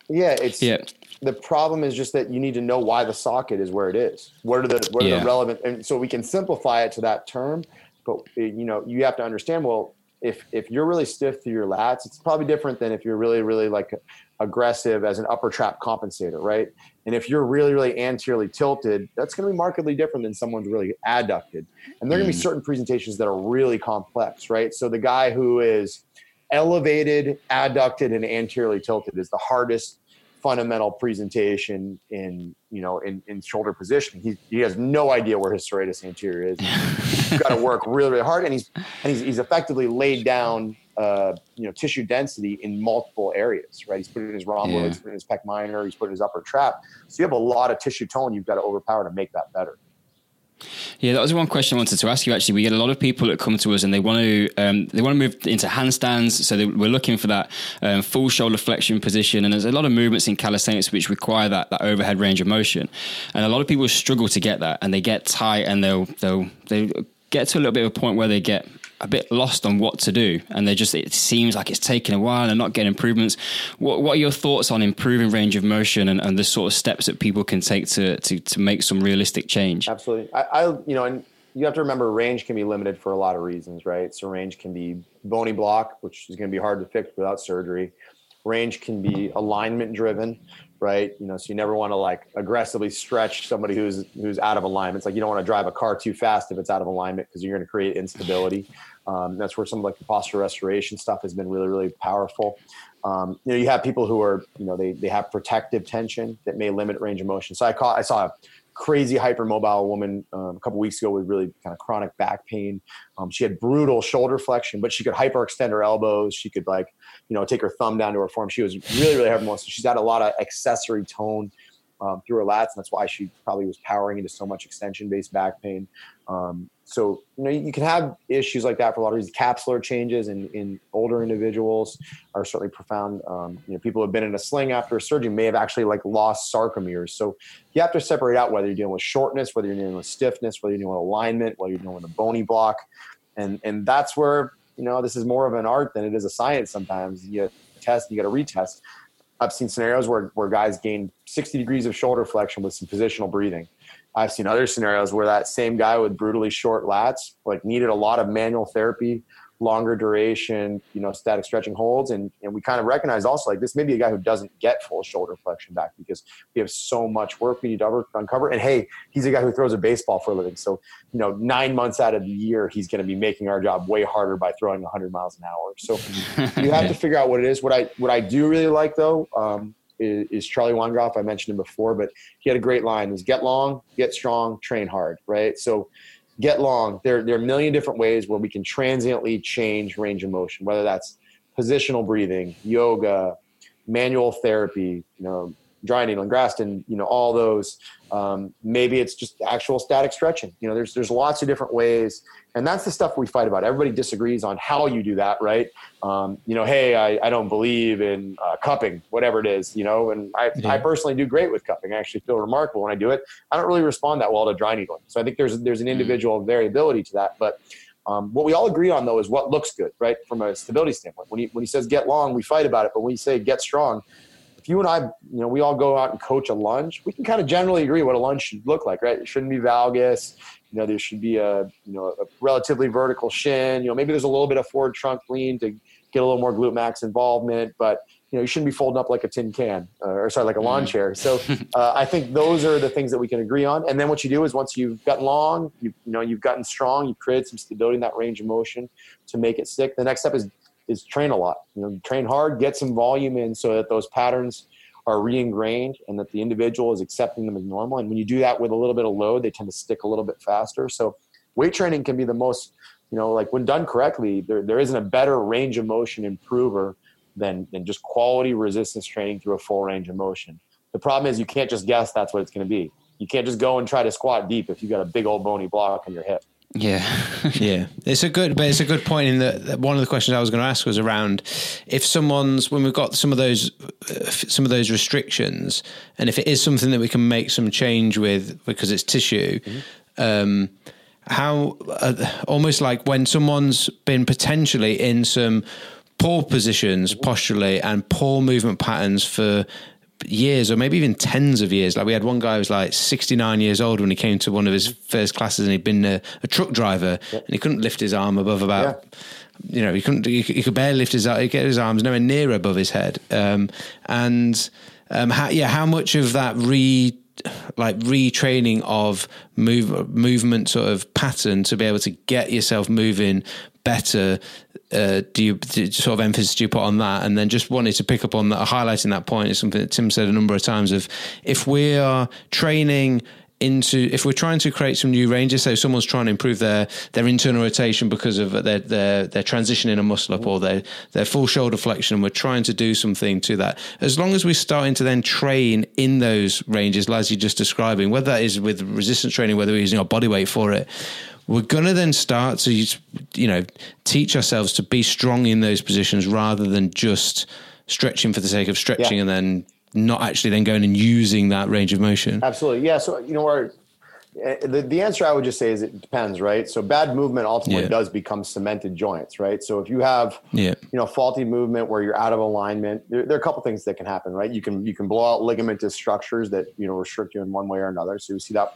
Yeah, it's yeah. The problem is just that you need to know why the socket is where it is. What are the what are yeah. the relevant and so we can simplify it to that term, but you know, you have to understand well if if you're really stiff through your lats, it's probably different than if you're really really like aggressive as an upper trap compensator, right? And if you're really really anteriorly tilted, that's going to be markedly different than someone's really adducted. And there are going to be mm. certain presentations that are really complex, right? So the guy who is elevated, adducted, and anteriorly tilted is the hardest fundamental presentation in you know in, in shoulder position. He, he has no idea where his serratus anterior is. got to work really really hard, and he's and he's, he's effectively laid down uh, you know tissue density in multiple areas. Right, he's putting his rhomboid, yeah. he's putting his pec minor, he's putting his upper trap. So you have a lot of tissue tone you've got to overpower to make that better. Yeah, that was one question I wanted to ask you. Actually, we get a lot of people that come to us and they want to um, they want to move into handstands. So they, we're looking for that um, full shoulder flexion position. And there's a lot of movements in calisthenics which require that that overhead range of motion. And a lot of people struggle to get that, and they get tight and they'll they'll they get to a little bit of a point where they get a bit lost on what to do, and they just it seems like it's taking a while and not getting improvements. What, what are your thoughts on improving range of motion and, and the sort of steps that people can take to to, to make some realistic change? Absolutely, I, I you know, and you have to remember range can be limited for a lot of reasons, right? So range can be bony block, which is going to be hard to fix without surgery. Range can be alignment driven, right? You know, so you never want to like aggressively stretch somebody who's who's out of alignment. It's like you don't want to drive a car too fast if it's out of alignment because you're going to create instability. Um, that's where some like the postural restoration stuff has been really really powerful. Um, you know, you have people who are you know they they have protective tension that may limit range of motion. So I call I saw crazy hypermobile woman um, a couple weeks ago with really kind of chronic back pain. Um, she had brutal shoulder flexion, but she could hyperextend her elbows. She could like, you know, take her thumb down to her form. She was really, really hypermobile. So she's had a lot of accessory tone um, through her lats, and that's why she probably was powering into so much extension-based back pain. Um, so you know you can have issues like that for a lot of these Capsular changes in, in older individuals are certainly profound. Um, you know, people who have been in a sling after a surgery may have actually like lost sarcomeres. So you have to separate out whether you're dealing with shortness, whether you're dealing with stiffness, whether you're dealing with alignment, whether you're dealing with a bony block, and and that's where you know this is more of an art than it is a science. Sometimes you test, you got to retest. I've seen scenarios where, where guys gain 60 degrees of shoulder flexion with some positional breathing. I've seen other scenarios where that same guy with brutally short lats like needed a lot of manual therapy, longer duration, you know, static stretching holds. And, and we kind of recognize also like this may be a guy who doesn't get full shoulder flexion back because we have so much work we need to uncover. And hey, he's a guy who throws a baseball for a living. So, you know, nine months out of the year, he's going to be making our job way harder by throwing 100 miles an hour. So you have to figure out what it is. What I, what I do really like though, um, is, is, Charlie Weingroff. I mentioned him before, but he had a great line: "Is get long, get strong, train hard." Right. So get long. There, there are a million different ways where we can transiently change range of motion, whether that's positional breathing, yoga, manual therapy, you know, dry needling, Graston, you know, all those. Um, maybe it's just actual static stretching. You know, there's there's lots of different ways, and that's the stuff we fight about. Everybody disagrees on how you do that, right? Um, you know, hey, I, I don't believe in uh, cupping, whatever it is, you know, and I, yeah. I personally do great with cupping. I actually feel remarkable when I do it. I don't really respond that well to dry needling, so I think there's there's an mm. individual mm. variability to that, but. Um, what we all agree on though is what looks good, right? From a stability standpoint. When he when he says get long, we fight about it, but when he say get strong, if you and I, you know, we all go out and coach a lunge, we can kind of generally agree what a lunge should look like, right? It shouldn't be valgus. You know, there should be a, you know, a relatively vertical shin. You know, maybe there's a little bit of forward trunk lean to get a little more glute max involvement, but you know, you shouldn't be folding up like a tin can, uh, or sorry, like a lawn mm. chair. So uh, I think those are the things that we can agree on. And then what you do is once you've gotten long, you, you know, you've gotten strong, you've created some stability in that range of motion to make it stick. The next step is is train a lot. You know, train hard, get some volume in so that those patterns are re-ingrained and that the individual is accepting them as normal. And when you do that with a little bit of load, they tend to stick a little bit faster. So weight training can be the most, you know, like when done correctly, there, there isn't a better range of motion improver than, than just quality resistance training through a full range of motion. The problem is you can't just guess that's what it's going to be. You can't just go and try to squat deep if you got a big old bony block on your hip. Yeah, yeah, it's a good, but it's a good point. In that one of the questions I was going to ask was around if someone's when we've got some of those uh, some of those restrictions, and if it is something that we can make some change with because it's tissue. Mm-hmm. Um, how uh, almost like when someone's been potentially in some poor positions posturally and poor movement patterns for years or maybe even tens of years. Like we had one guy who was like 69 years old when he came to one of his first classes and he'd been a, a truck driver and he couldn't lift his arm above about, yeah. you know, he couldn't, he, he, could barely lift his, he get his arms nowhere near above his head. Um, and, um, how, yeah, how much of that re, like retraining of move movement sort of pattern to be able to get yourself moving better uh, do you sort of emphasis do you put on that? And then just wanted to pick up on that, highlighting that point is something that Tim said a number of times of if we are training into if we're trying to create some new ranges so someone's trying to improve their their internal rotation because of their their their transitioning a muscle up or their their full shoulder flexion and we're trying to do something to that as long as we're starting to then train in those ranges as you're just describing whether that is with resistance training whether we're using our body weight for it we're going to then start to you know teach ourselves to be strong in those positions rather than just stretching for the sake of stretching yeah. and then not actually then going and using that range of motion absolutely yeah so you know where eh, the, the answer i would just say is it depends right so bad movement ultimately yeah. does become cemented joints right so if you have yeah. you know faulty movement where you're out of alignment there, there, are a couple things that can happen right you can you can blow out ligamentous structures that you know restrict you in one way or another so you see that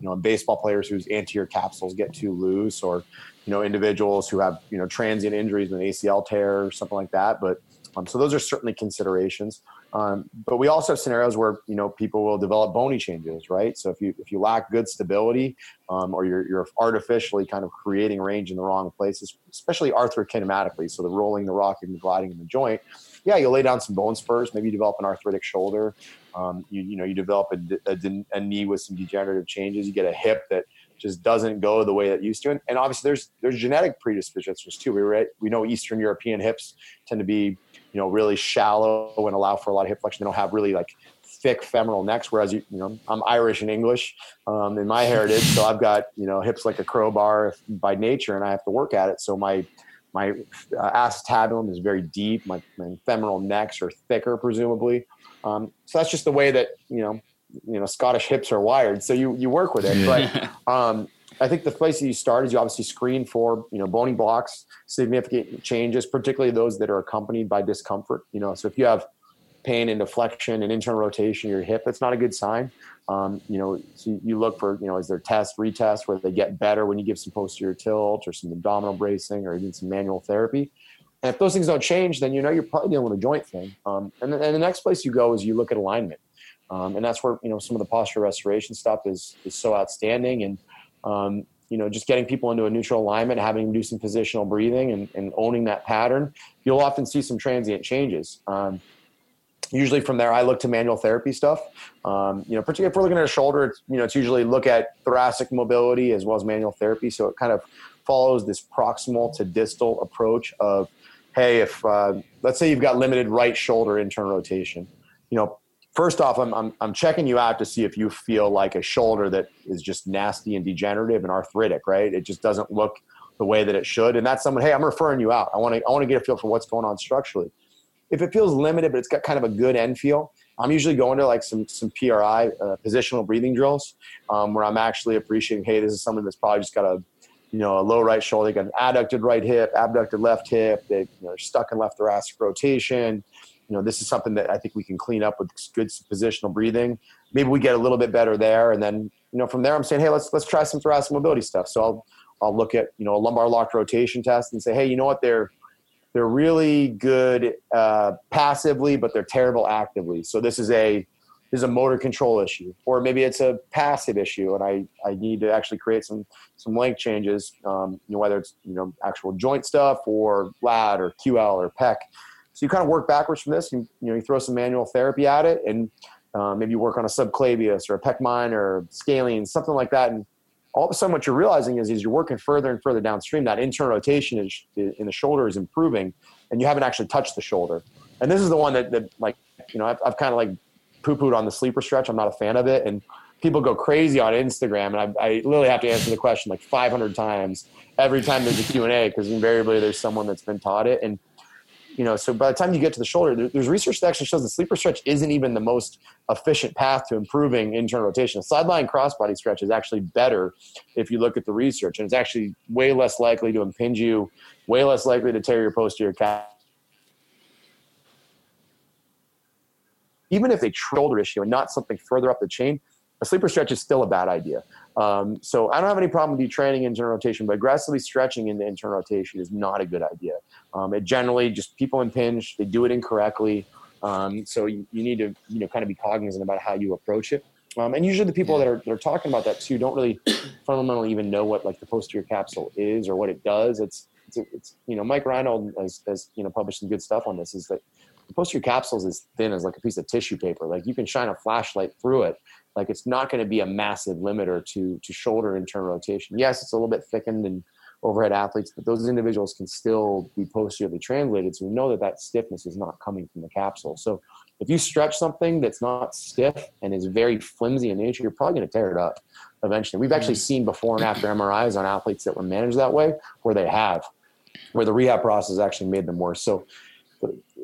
you know baseball players whose anterior capsules get too loose or you know individuals who have you know transient injuries with an acl tear or something like that. But um, so those are certainly considerations. Um, but we also have scenarios where you know people will develop bony changes right? So if you if you lack good stability um, or you're, you're artificially kind of creating range in the wrong places especially arthrokinematically so the rolling the rocking the gliding in the joint yeah you'll lay down some bone spurs maybe you develop an arthritic shoulder um, you, you know, you develop a, a, a, knee with some degenerative changes. You get a hip that just doesn't go the way that used to. And, and obviously, there's there's genetic predispositions too. We right, we know Eastern European hips tend to be you know really shallow and allow for a lot of hip flexion. They don't have really like thick femoral necks. Whereas you, you know, I'm Irish and English um, in my heritage, so I've got you know hips like a crowbar by nature, and I have to work at it. So my my uh, acetabulum is very deep. My, my femoral necks are thicker, presumably. Um, so that's just the way that you know you know Scottish hips are wired. So you you work with it, yeah. but um, I think the place that you start is you obviously screen for you know bony blocks, significant changes, particularly those that are accompanied by discomfort. You know, so if you have pain into flexion and internal rotation of your hip, that's not a good sign. Um, you know, so you look for, you know, is there test, retest where they get better when you give some posterior tilt or some abdominal bracing or even some manual therapy. And if those things don't change, then you know you're probably dealing with a joint thing. Um, and, and the next place you go is you look at alignment. Um, and that's where, you know, some of the postural restoration stuff is, is so outstanding. And, um, you know, just getting people into a neutral alignment, having them do some positional breathing and, and owning that pattern, you'll often see some transient changes. Um, usually from there, I look to manual therapy stuff. Um, you know, particularly if we're looking at a shoulder, you know, it's usually look at thoracic mobility as well as manual therapy. So it kind of follows this proximal to distal approach of, hey, if uh, let's say you've got limited right shoulder internal rotation, you know, first off, I'm, I'm, I'm checking you out to see if you feel like a shoulder that is just nasty and degenerative and arthritic, right? It just doesn't look the way that it should. And that's someone, hey, I'm referring you out. I want to, I want to get a feel for what's going on structurally if it feels limited, but it's got kind of a good end feel, I'm usually going to like some some PRI uh, positional breathing drills um, where I'm actually appreciating, hey, this is someone that's probably just got a you know a low right shoulder, they got an adducted right hip, abducted left hip, they you know, are stuck in left thoracic rotation. You know, this is something that I think we can clean up with good positional breathing. Maybe we get a little bit better there, and then you know from there, I'm saying, hey, let's let's try some thoracic mobility stuff. So I'll I'll look at you know a lumbar locked rotation test and say, hey, you know what, they're they're really good uh, passively, but they're terrible actively. So this is a is a motor control issue, or maybe it's a passive issue, and I, I need to actually create some some length changes. Um, you know, whether it's you know actual joint stuff or lat or QL or pec. So you kind of work backwards from this. And, you know, you throw some manual therapy at it, and uh, maybe you work on a subclavius or a pec minor or scalene, something like that, and all of a sudden what you're realizing is, is you're working further and further downstream that internal rotation is, in the shoulder is improving and you haven't actually touched the shoulder and this is the one that, that like you know i've, I've kind of like poo-pooed on the sleeper stretch i'm not a fan of it and people go crazy on instagram and I, I literally have to answer the question like 500 times every time there's a q&a because invariably there's someone that's been taught it and you know, so by the time you get to the shoulder, there's research that actually shows the sleeper stretch isn't even the most efficient path to improving internal rotation. A sideline crossbody stretch is actually better if you look at the research, and it's actually way less likely to impinge you, way less likely to tear your posterior calf. Even if a shoulder issue and not something further up the chain, a sleeper stretch is still a bad idea. Um, so I don't have any problem with you training in internal rotation, but aggressively stretching into internal rotation is not a good idea. Um, it generally just people impinge, they do it incorrectly. Um, so you, you, need to you know kind of be cognizant about how you approach it. Um, and usually the people that are that are talking about that too don't really fundamentally even know what like the posterior capsule is or what it does. It's it's, it's you know Mike Reinold has, has you know published some good stuff on this. Is that the posterior capsule is as thin as like a piece of tissue paper. Like you can shine a flashlight through it like it's not going to be a massive limiter to to shoulder internal rotation. Yes, it's a little bit thickened in overhead athletes, but those individuals can still be posteriorly translated. So we know that that stiffness is not coming from the capsule. So if you stretch something that's not stiff and is very flimsy in nature, you're probably going to tear it up eventually. We've actually mm. seen before and after MRIs on athletes that were managed that way, where they have, where the rehab process actually made them worse. So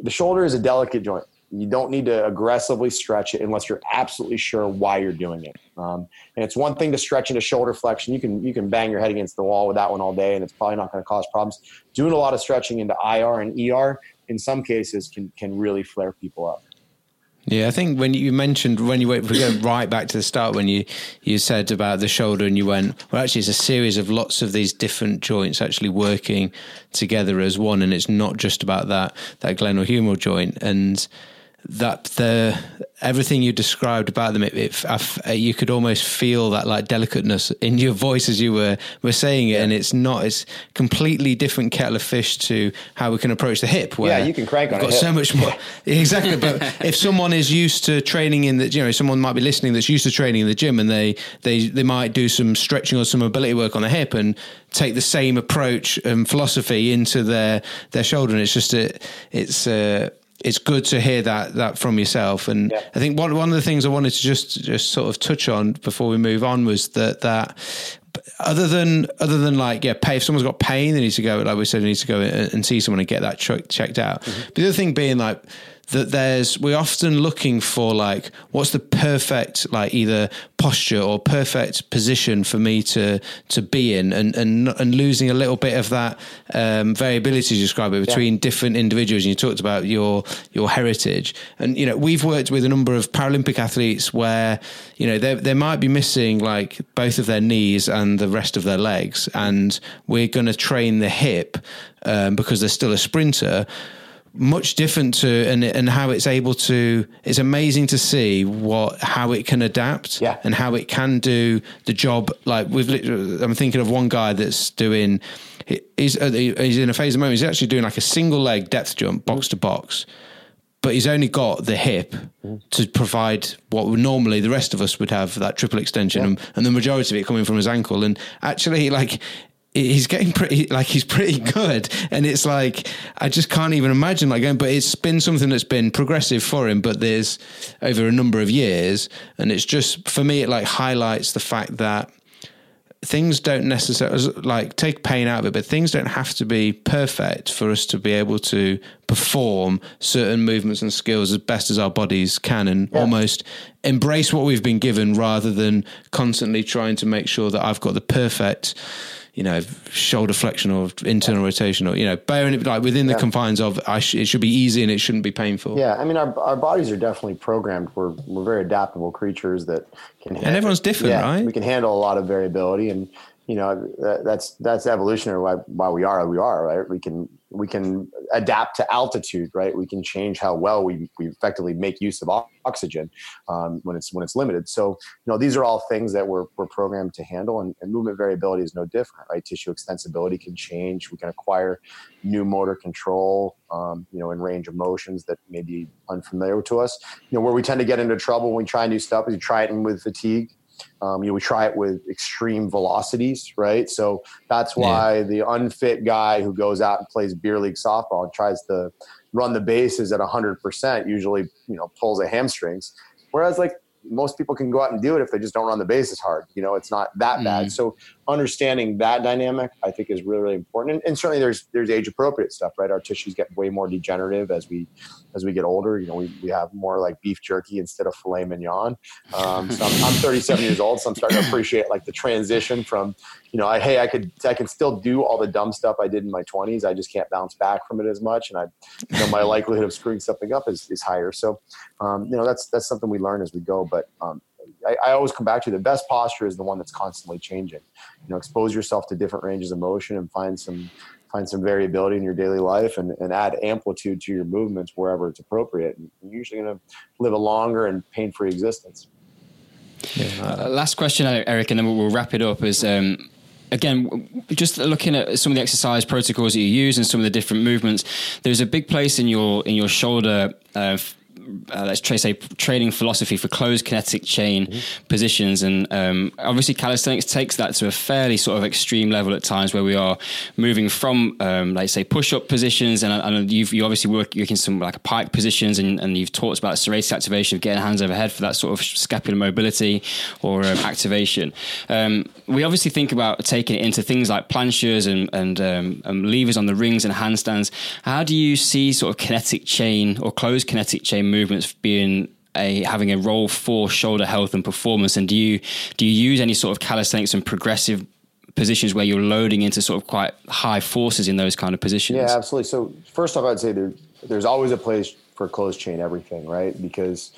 the shoulder is a delicate joint. You don't need to aggressively stretch it unless you're absolutely sure why you're doing it. Um, and it's one thing to stretch into shoulder flexion. You can you can bang your head against the wall with that one all day, and it's probably not going to cause problems. Doing a lot of stretching into IR and ER in some cases can can really flare people up. Yeah, I think when you mentioned when you went, we go right back to the start when you you said about the shoulder and you went, well, actually, it's a series of lots of these different joints actually working together as one, and it's not just about that that glenohumeral joint. And that the everything you described about them, it, it I, you could almost feel that like delicateness in your voice as you were were saying it, yeah. and it's not it's completely different kettle of fish to how we can approach the hip. Where yeah, you can crank on. It. Got so much more exactly. But if someone is used to training in the, you know, someone might be listening that's used to training in the gym, and they they they might do some stretching or some mobility work on the hip and take the same approach and philosophy into their their shoulder, and it's just a it's. Uh, it's good to hear that that from yourself. And yeah. I think one one of the things I wanted to just just sort of touch on before we move on was that that other than other than like yeah, pay if someone's got pain, they need to go like we said, they need to go and see someone and get that checked out. Mm-hmm. But the other thing being like that there's we're often looking for like what's the perfect like either posture or perfect position for me to to be in and and and losing a little bit of that um, variability you describe it between yeah. different individuals. And you talked about your your heritage. And you know we've worked with a number of Paralympic athletes where you know they they might be missing like both of their knees and the rest of their legs. And we're going to train the hip um, because they're still a sprinter much different to and and how it's able to it's amazing to see what how it can adapt yeah. and how it can do the job like we've I'm thinking of one guy that's doing he's uh, he's in a phase of the moment he's actually doing like a single leg depth jump box to box but he's only got the hip to provide what normally the rest of us would have that triple extension yeah. and, and, the majority of it coming from his ankle and actually like he's getting pretty like he's pretty good and it's like i just can't even imagine like going but it's been something that's been progressive for him but there's over a number of years and it's just for me it like highlights the fact that things don't necessarily like take pain out of it but things don't have to be perfect for us to be able to perform certain movements and skills as best as our bodies can and yeah. almost embrace what we've been given rather than constantly trying to make sure that i've got the perfect you know, shoulder flexion or internal rotation or, you know, bearing it like within the yeah. confines of sh- it should be easy and it shouldn't be painful. Yeah. I mean, our, our bodies are definitely programmed. We're, we're very adaptable creatures that can, handle, and everyone's different, yeah, right? We can handle a lot of variability and, you know, that, that's, that's evolutionary why, why we are, we are, right? We can, we can adapt to altitude, right? We can change how well we, we effectively make use of oxygen um, when it's when it's limited. So, you know, these are all things that we're, we're programmed to handle, and, and, movement variability is no different, right? Tissue extensibility can change. We can acquire new motor control, um, you know, in range of motions that may be unfamiliar to us. You know, where we tend to get into trouble when we try new stuff is you try it with fatigue um, you know, we try it with extreme velocities, right? So that's why yeah. the unfit guy who goes out and plays beer league softball and tries to run the bases at 100% usually, you know, pulls a hamstrings. Whereas like most people can go out and do it if they just don't run the bases hard. You know, it's not that mm. bad. So understanding that dynamic, I think, is really, really important. And, and, certainly, there's there's age appropriate stuff, right? Our tissues get way more degenerative as we as we get older. You know, we, we have more like beef jerky instead of filet mignon. Um, so I'm, I'm 37 years old, so I'm starting to appreciate like the transition from, you know, I, hey, I could I can still do all the dumb stuff I did in my 20s. I just can't bounce back from it as much, and I, you know, my likelihood of screwing something up is, is higher. So, um, you know, that's that's something we learn as we go. But um, I, I, always come back to the best posture is the one that's constantly changing. You know, expose yourself to different ranges of motion and find some find some variability in your daily life and, and add amplitude to your movements wherever it's appropriate. And you're usually going to live a longer and pain free existence. Yeah. Uh, last question, Eric, and then we'll, wrap it up. Is um, again, just looking at some of the exercise protocols that you use and some of the different movements, there's a big place in your in your shoulder uh, uh, let's try say training philosophy for closed kinetic chain mm-hmm. positions. And um, obviously calisthenics takes that to a fairly sort of extreme level at times where we are moving from um, like say push-up positions. And, and you've you obviously work in some like pike positions and, and you've talked about serratus activation of getting hands overhead for that sort of scapular mobility or um, activation. Um, we obviously think about taking it into things like planchas and, and, um, and levers on the rings and handstands. How do you see sort of kinetic chain or closed kinetic chain movements being a having a role for shoulder health and performance? And do you do you use any sort of calisthenics and progressive positions where you're loading into sort of quite high forces in those kind of positions? Yeah, absolutely. So first off, I'd say there, there's always a place for closed chain everything, right? Because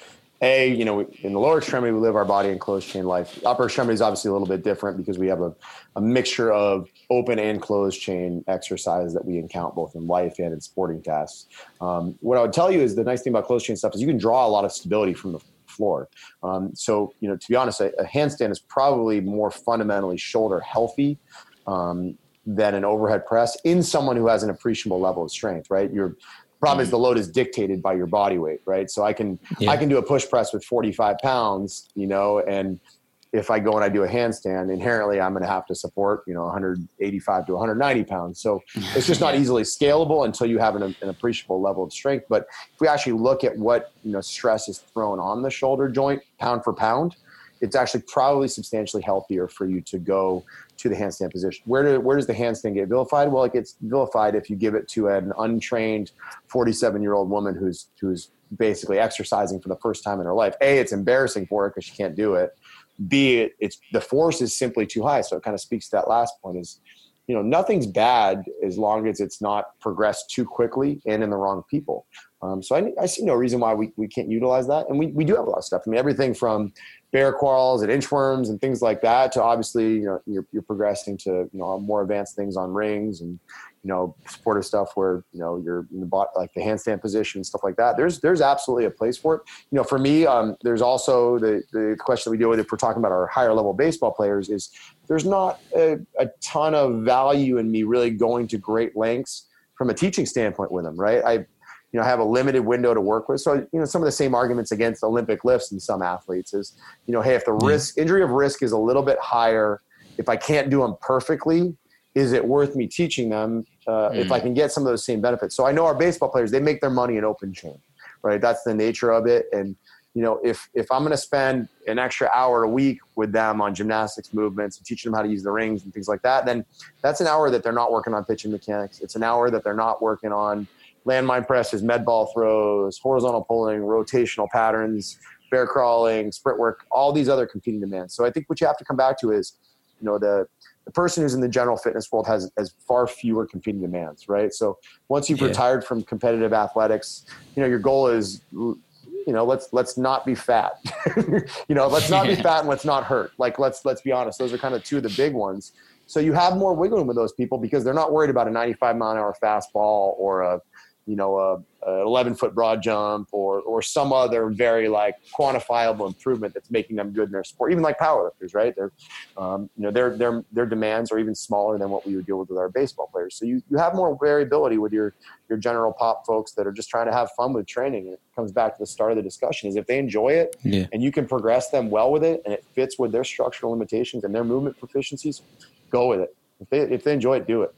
a, you know, in the lower extremity, we live our body in closed chain life. The upper extremity is obviously a little bit different because we have a, a mixture of open and closed chain exercises that we encounter both in life and in sporting tasks. Um, what I would tell you is the nice thing about closed chain stuff is you can draw a lot of stability from the floor. Um, so, you know, to be honest, a, a, handstand is probably more fundamentally shoulder healthy um, than an overhead press in someone who has an appreciable level of strength, right? You're Problem is the load is dictated by your body weight, right? So I can yeah. I can do a push press with 45 pounds, you know, and if I go and I do a handstand, inherently I'm going to have to support, you know, 185 to 190 pounds. So it's just not easily scalable until you have an, an, appreciable level of strength. But if we actually look at what, you know, stress is thrown on the shoulder joint pound for pound, it's actually probably substantially healthier for you to go to the handstand position. Where do, where does the handstand get vilified? Well, it gets vilified if you give it to an untrained 47 year old woman who's who's basically exercising for the first time in her life. A, it's embarrassing for her because she can't do it. B, it, it's the force is simply too high. So it kind of speaks to that last point is, you know, nothing's bad as long as it's not progressed too quickly and in the wrong people. Um, so I, I, see no reason why we, we can't utilize that. And we, we do have a lot of stuff. I mean, everything from bear crawls and inchworms and things like that to obviously, you know, you're, you're progressing to, you know, more advanced things on rings and, you know, supportive stuff where, you know, you're in the bot, like the handstand position and stuff like that. There's, there's absolutely a place for it. You know, for me, um, there's also the, the question we deal with if we're talking about our higher level baseball players is there's not a, a ton of value in me really going to great lengths from a teaching standpoint with them, right? I, you know have a limited window to work with. So you know some of the same arguments against Olympic lifts in some athletes is you know hey if the risk injury of risk is a little bit higher, if I can't do them perfectly, is it worth me teaching them uh, mm. if I mm. can get some of those same benefits? So I know our baseball players they make their money in open chain, right? That's the nature of it and you know if if i'm going to spend an extra hour a week with them on gymnastics movements and teaching them how to use the rings and things like that then that's an hour that they're not working on pitching mechanics it's an hour that they're not working on landmine presses, med ball throws, horizontal pulling, rotational patterns, bear crawling, sprint work, all these other competing demands. So I think what you have to come back to is, you know, the the person who's in the general fitness world has has far fewer competing demands, right? So once you've yeah. retired from competitive athletics, you know, your goal is you know, let's let's not be fat. you know, let's not be fat and let's not hurt. Like let's let's be honest, those are kind of two of the big ones. So you have more wiggle room with those people because they're not worried about a 95 mile an hour fastball or a you know, a, a 11 foot broad jump or, or some other very like quantifiable improvement that's making them good in their sport. Even like powerlifters, right? They're, um, you know, their, their, their demands are even smaller than what we would deal with with our baseball players. So you, you have more variability with your, your general pop folks that are just trying to have fun with training. And it comes back to the start of the discussion is if they enjoy it yeah. and you can progress them well with it and it fits with their structural limitations and their movement proficiencies, go with it. If they, if they enjoy it, do it.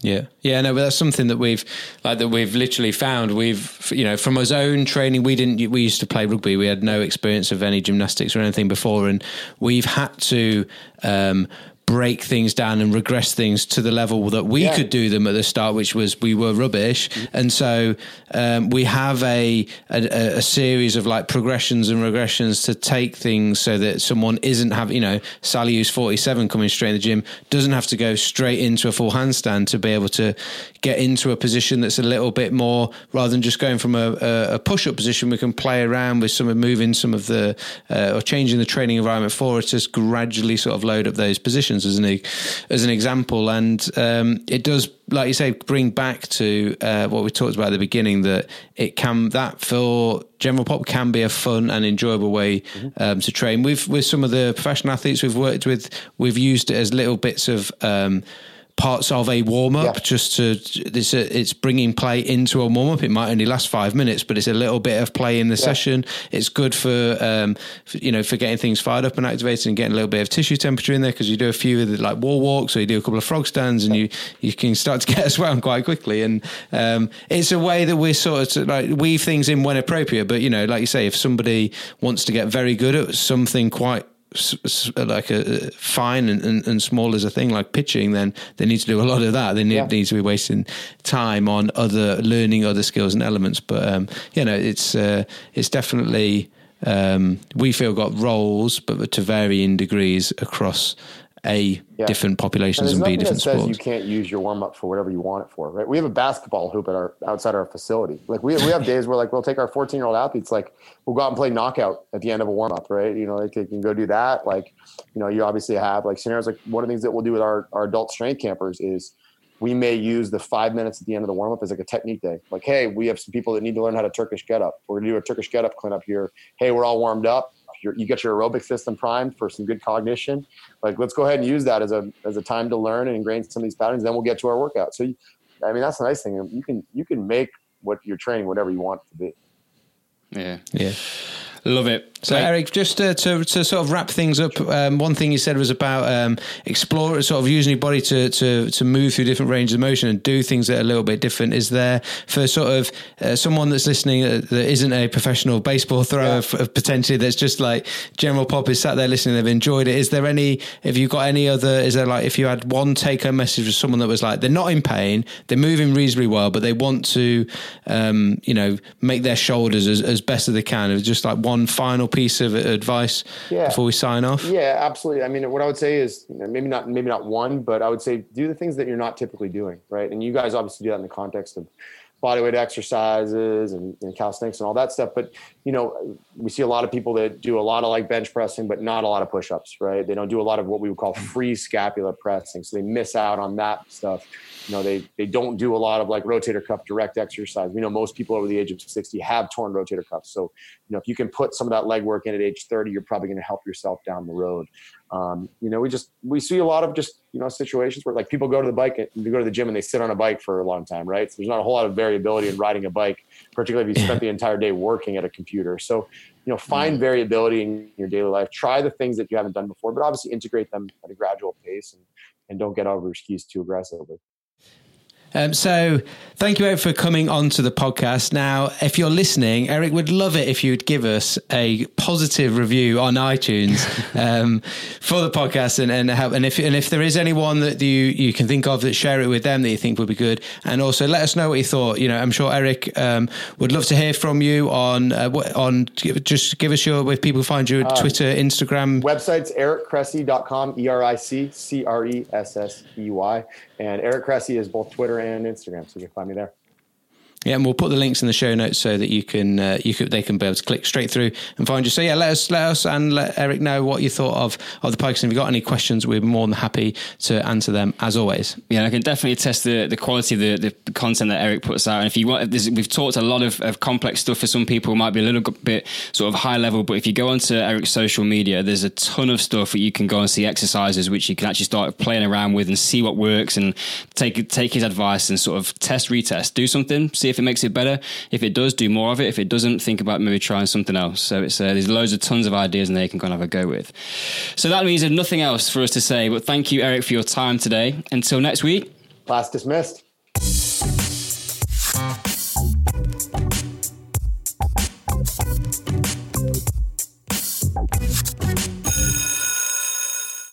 Yeah, yeah, no, but that's something that we've like that we've literally found. We've you know from our own training, we didn't. We used to play rugby. We had no experience of any gymnastics or anything before, and we've had to um, break things down and regress things to the level that we yeah. could do them at the start, which was we were rubbish. Mm-hmm. And so um, we have a, a, a series of like progressions and regressions to take things so that someone isn't have you know Sally who's forty seven coming straight in the gym doesn't have to go straight into a full handstand to be able to get into a position that's a little bit more rather than just going from a, a push up position. We can play around with some of moving some of the uh, or changing the training environment for us to gradually sort of load up those positions as an as an example, and um, it does, like you say, bring back to uh, what we talked about at the beginning that it can that for general pop can be a fun and enjoyable way mm-hmm. um, to train. With with some of the professional athletes we've worked with, we've used it as little bits of. Um, parts of a warm up yeah. just to it's a, it's bringing play into a warm up. It might only last five minutes, but it's a little bit of play in the yeah. session. It's good for, um, for, you know for getting things fired up and activated and getting a little bit of tissue temperature in there because you do a few of the like wall walks or you do a couple of frog stands and you you can start to get a swell quite quickly. And um, it's a way that we're sort of like weave things in when appropriate. But you know, like you say, if somebody wants to get very good at something quite like a fine and, and, and, small as a thing like pitching, then they need to do a lot of that. They need, yeah. need to be wasting time on other learning other skills and elements. But um, you know, it's uh, it's definitely um, we feel got roles, but to varying degrees across a yeah. different populations and, and b different sports. you can't use your warm up for whatever you want it for, right? We have a basketball hoop at our outside our facility. Like we we have days where like we'll take our 14 year old athletes, like we'll go out and play knockout at the end of a warm up, right? You know, like they can go do that. Like, you know, you obviously have like scenarios like one of the things that we'll do with our, our adult strength campers is we may use the five minutes at the end of the warm up as like a technique day. Like, hey, we have some people that need to learn how to Turkish get up. We're gonna do a Turkish get up cleanup here. Hey, we're all warmed up you get your aerobic system primed for some good cognition. Like, let's go ahead and use that as a as a time to learn and ingrain some of these patterns. Then we'll get to our workout. So, you, I mean, that's the nice thing. You can you can make what you're training whatever you want it to be. Yeah, yeah. Love it. So, Great. Eric, just to, to, to, sort of wrap things up, um, one thing you said was about um, explore, sort of using your body to, to, to move through different ranges of motion and do things that are a little bit different. Is there, for sort of uh, someone that's listening uh, that isn't a professional baseball thrower, yeah. potentially that's just like general pop is sat there listening, they've enjoyed it. Is there any, have you got any other, is there like, if you had one take home message for someone that was like, they're not in pain, they're moving reasonably well, but they want to, um, you know, make their shoulders as, as best as they can? Just like one final piece of advice yeah. before we sign off? Yeah, absolutely. I mean, what I would say is you know, maybe not maybe not one, but I would say do the things that you're not typically doing, right? And you guys obviously do that in the context of bodyweight exercises and, and calisthenics and all that stuff. But you know, we see a lot of people that do a lot of like bench pressing, but not a lot of push-ups, right? They don't do a lot of what we would call free scapula pressing, so they miss out on that stuff. You know, they they don't do a lot of like rotator cuff direct exercise. We know most people over the age of 60 have torn rotator cuffs. So, you know, if you can put some of that leg work in at age 30, you're probably going to help yourself down the road. Um, you know, we just we see a lot of just you know situations where like people go to the bike and they go to the gym and they sit on a bike for a long time, right? So there's not a whole lot of variability in riding a bike, particularly if you spent the entire day working at a computer. So, you know, find variability in your daily life. Try the things that you haven't done before, but obviously integrate them at a gradual pace and and don't get over your skis too aggressively. Um, so, thank you, Eric, for coming on to the podcast. Now, if you're listening, Eric would love it if you'd give us a positive review on iTunes um, for the podcast, and and, help, and if and if there is anyone that you you can think of that share it with them that you think would be good, and also let us know what you thought. You know, I'm sure Eric um, would love to hear from you on uh, on just give us your if people find you uh, Twitter, Instagram, websites ericcressey.com, e r i c c r e s s e y, and Eric Cressey is both Twitter and Instagram, so you can find me there. Yeah, and we'll put the links in the show notes so that you can uh, you could they can be able to click straight through and find you. So yeah, let us let us and let Eric know what you thought of of the podcast. If you've got any questions, we're more than happy to answer them as always. Yeah, I can definitely test the, the quality of the, the content that Eric puts out. And if you want, this, we've talked a lot of, of complex stuff for some people, might be a little bit sort of high level. But if you go onto Eric's social media, there's a ton of stuff that you can go and see exercises which you can actually start playing around with and see what works and take take his advice and sort of test retest, do something, see if if it makes it better, if it does, do more of it. If it doesn't, think about maybe trying something else. So it's uh, there's loads of tons of ideas in there you can kind of have a go with. So that means there's nothing else for us to say. But thank you, Eric, for your time today. Until next week. Class dismissed.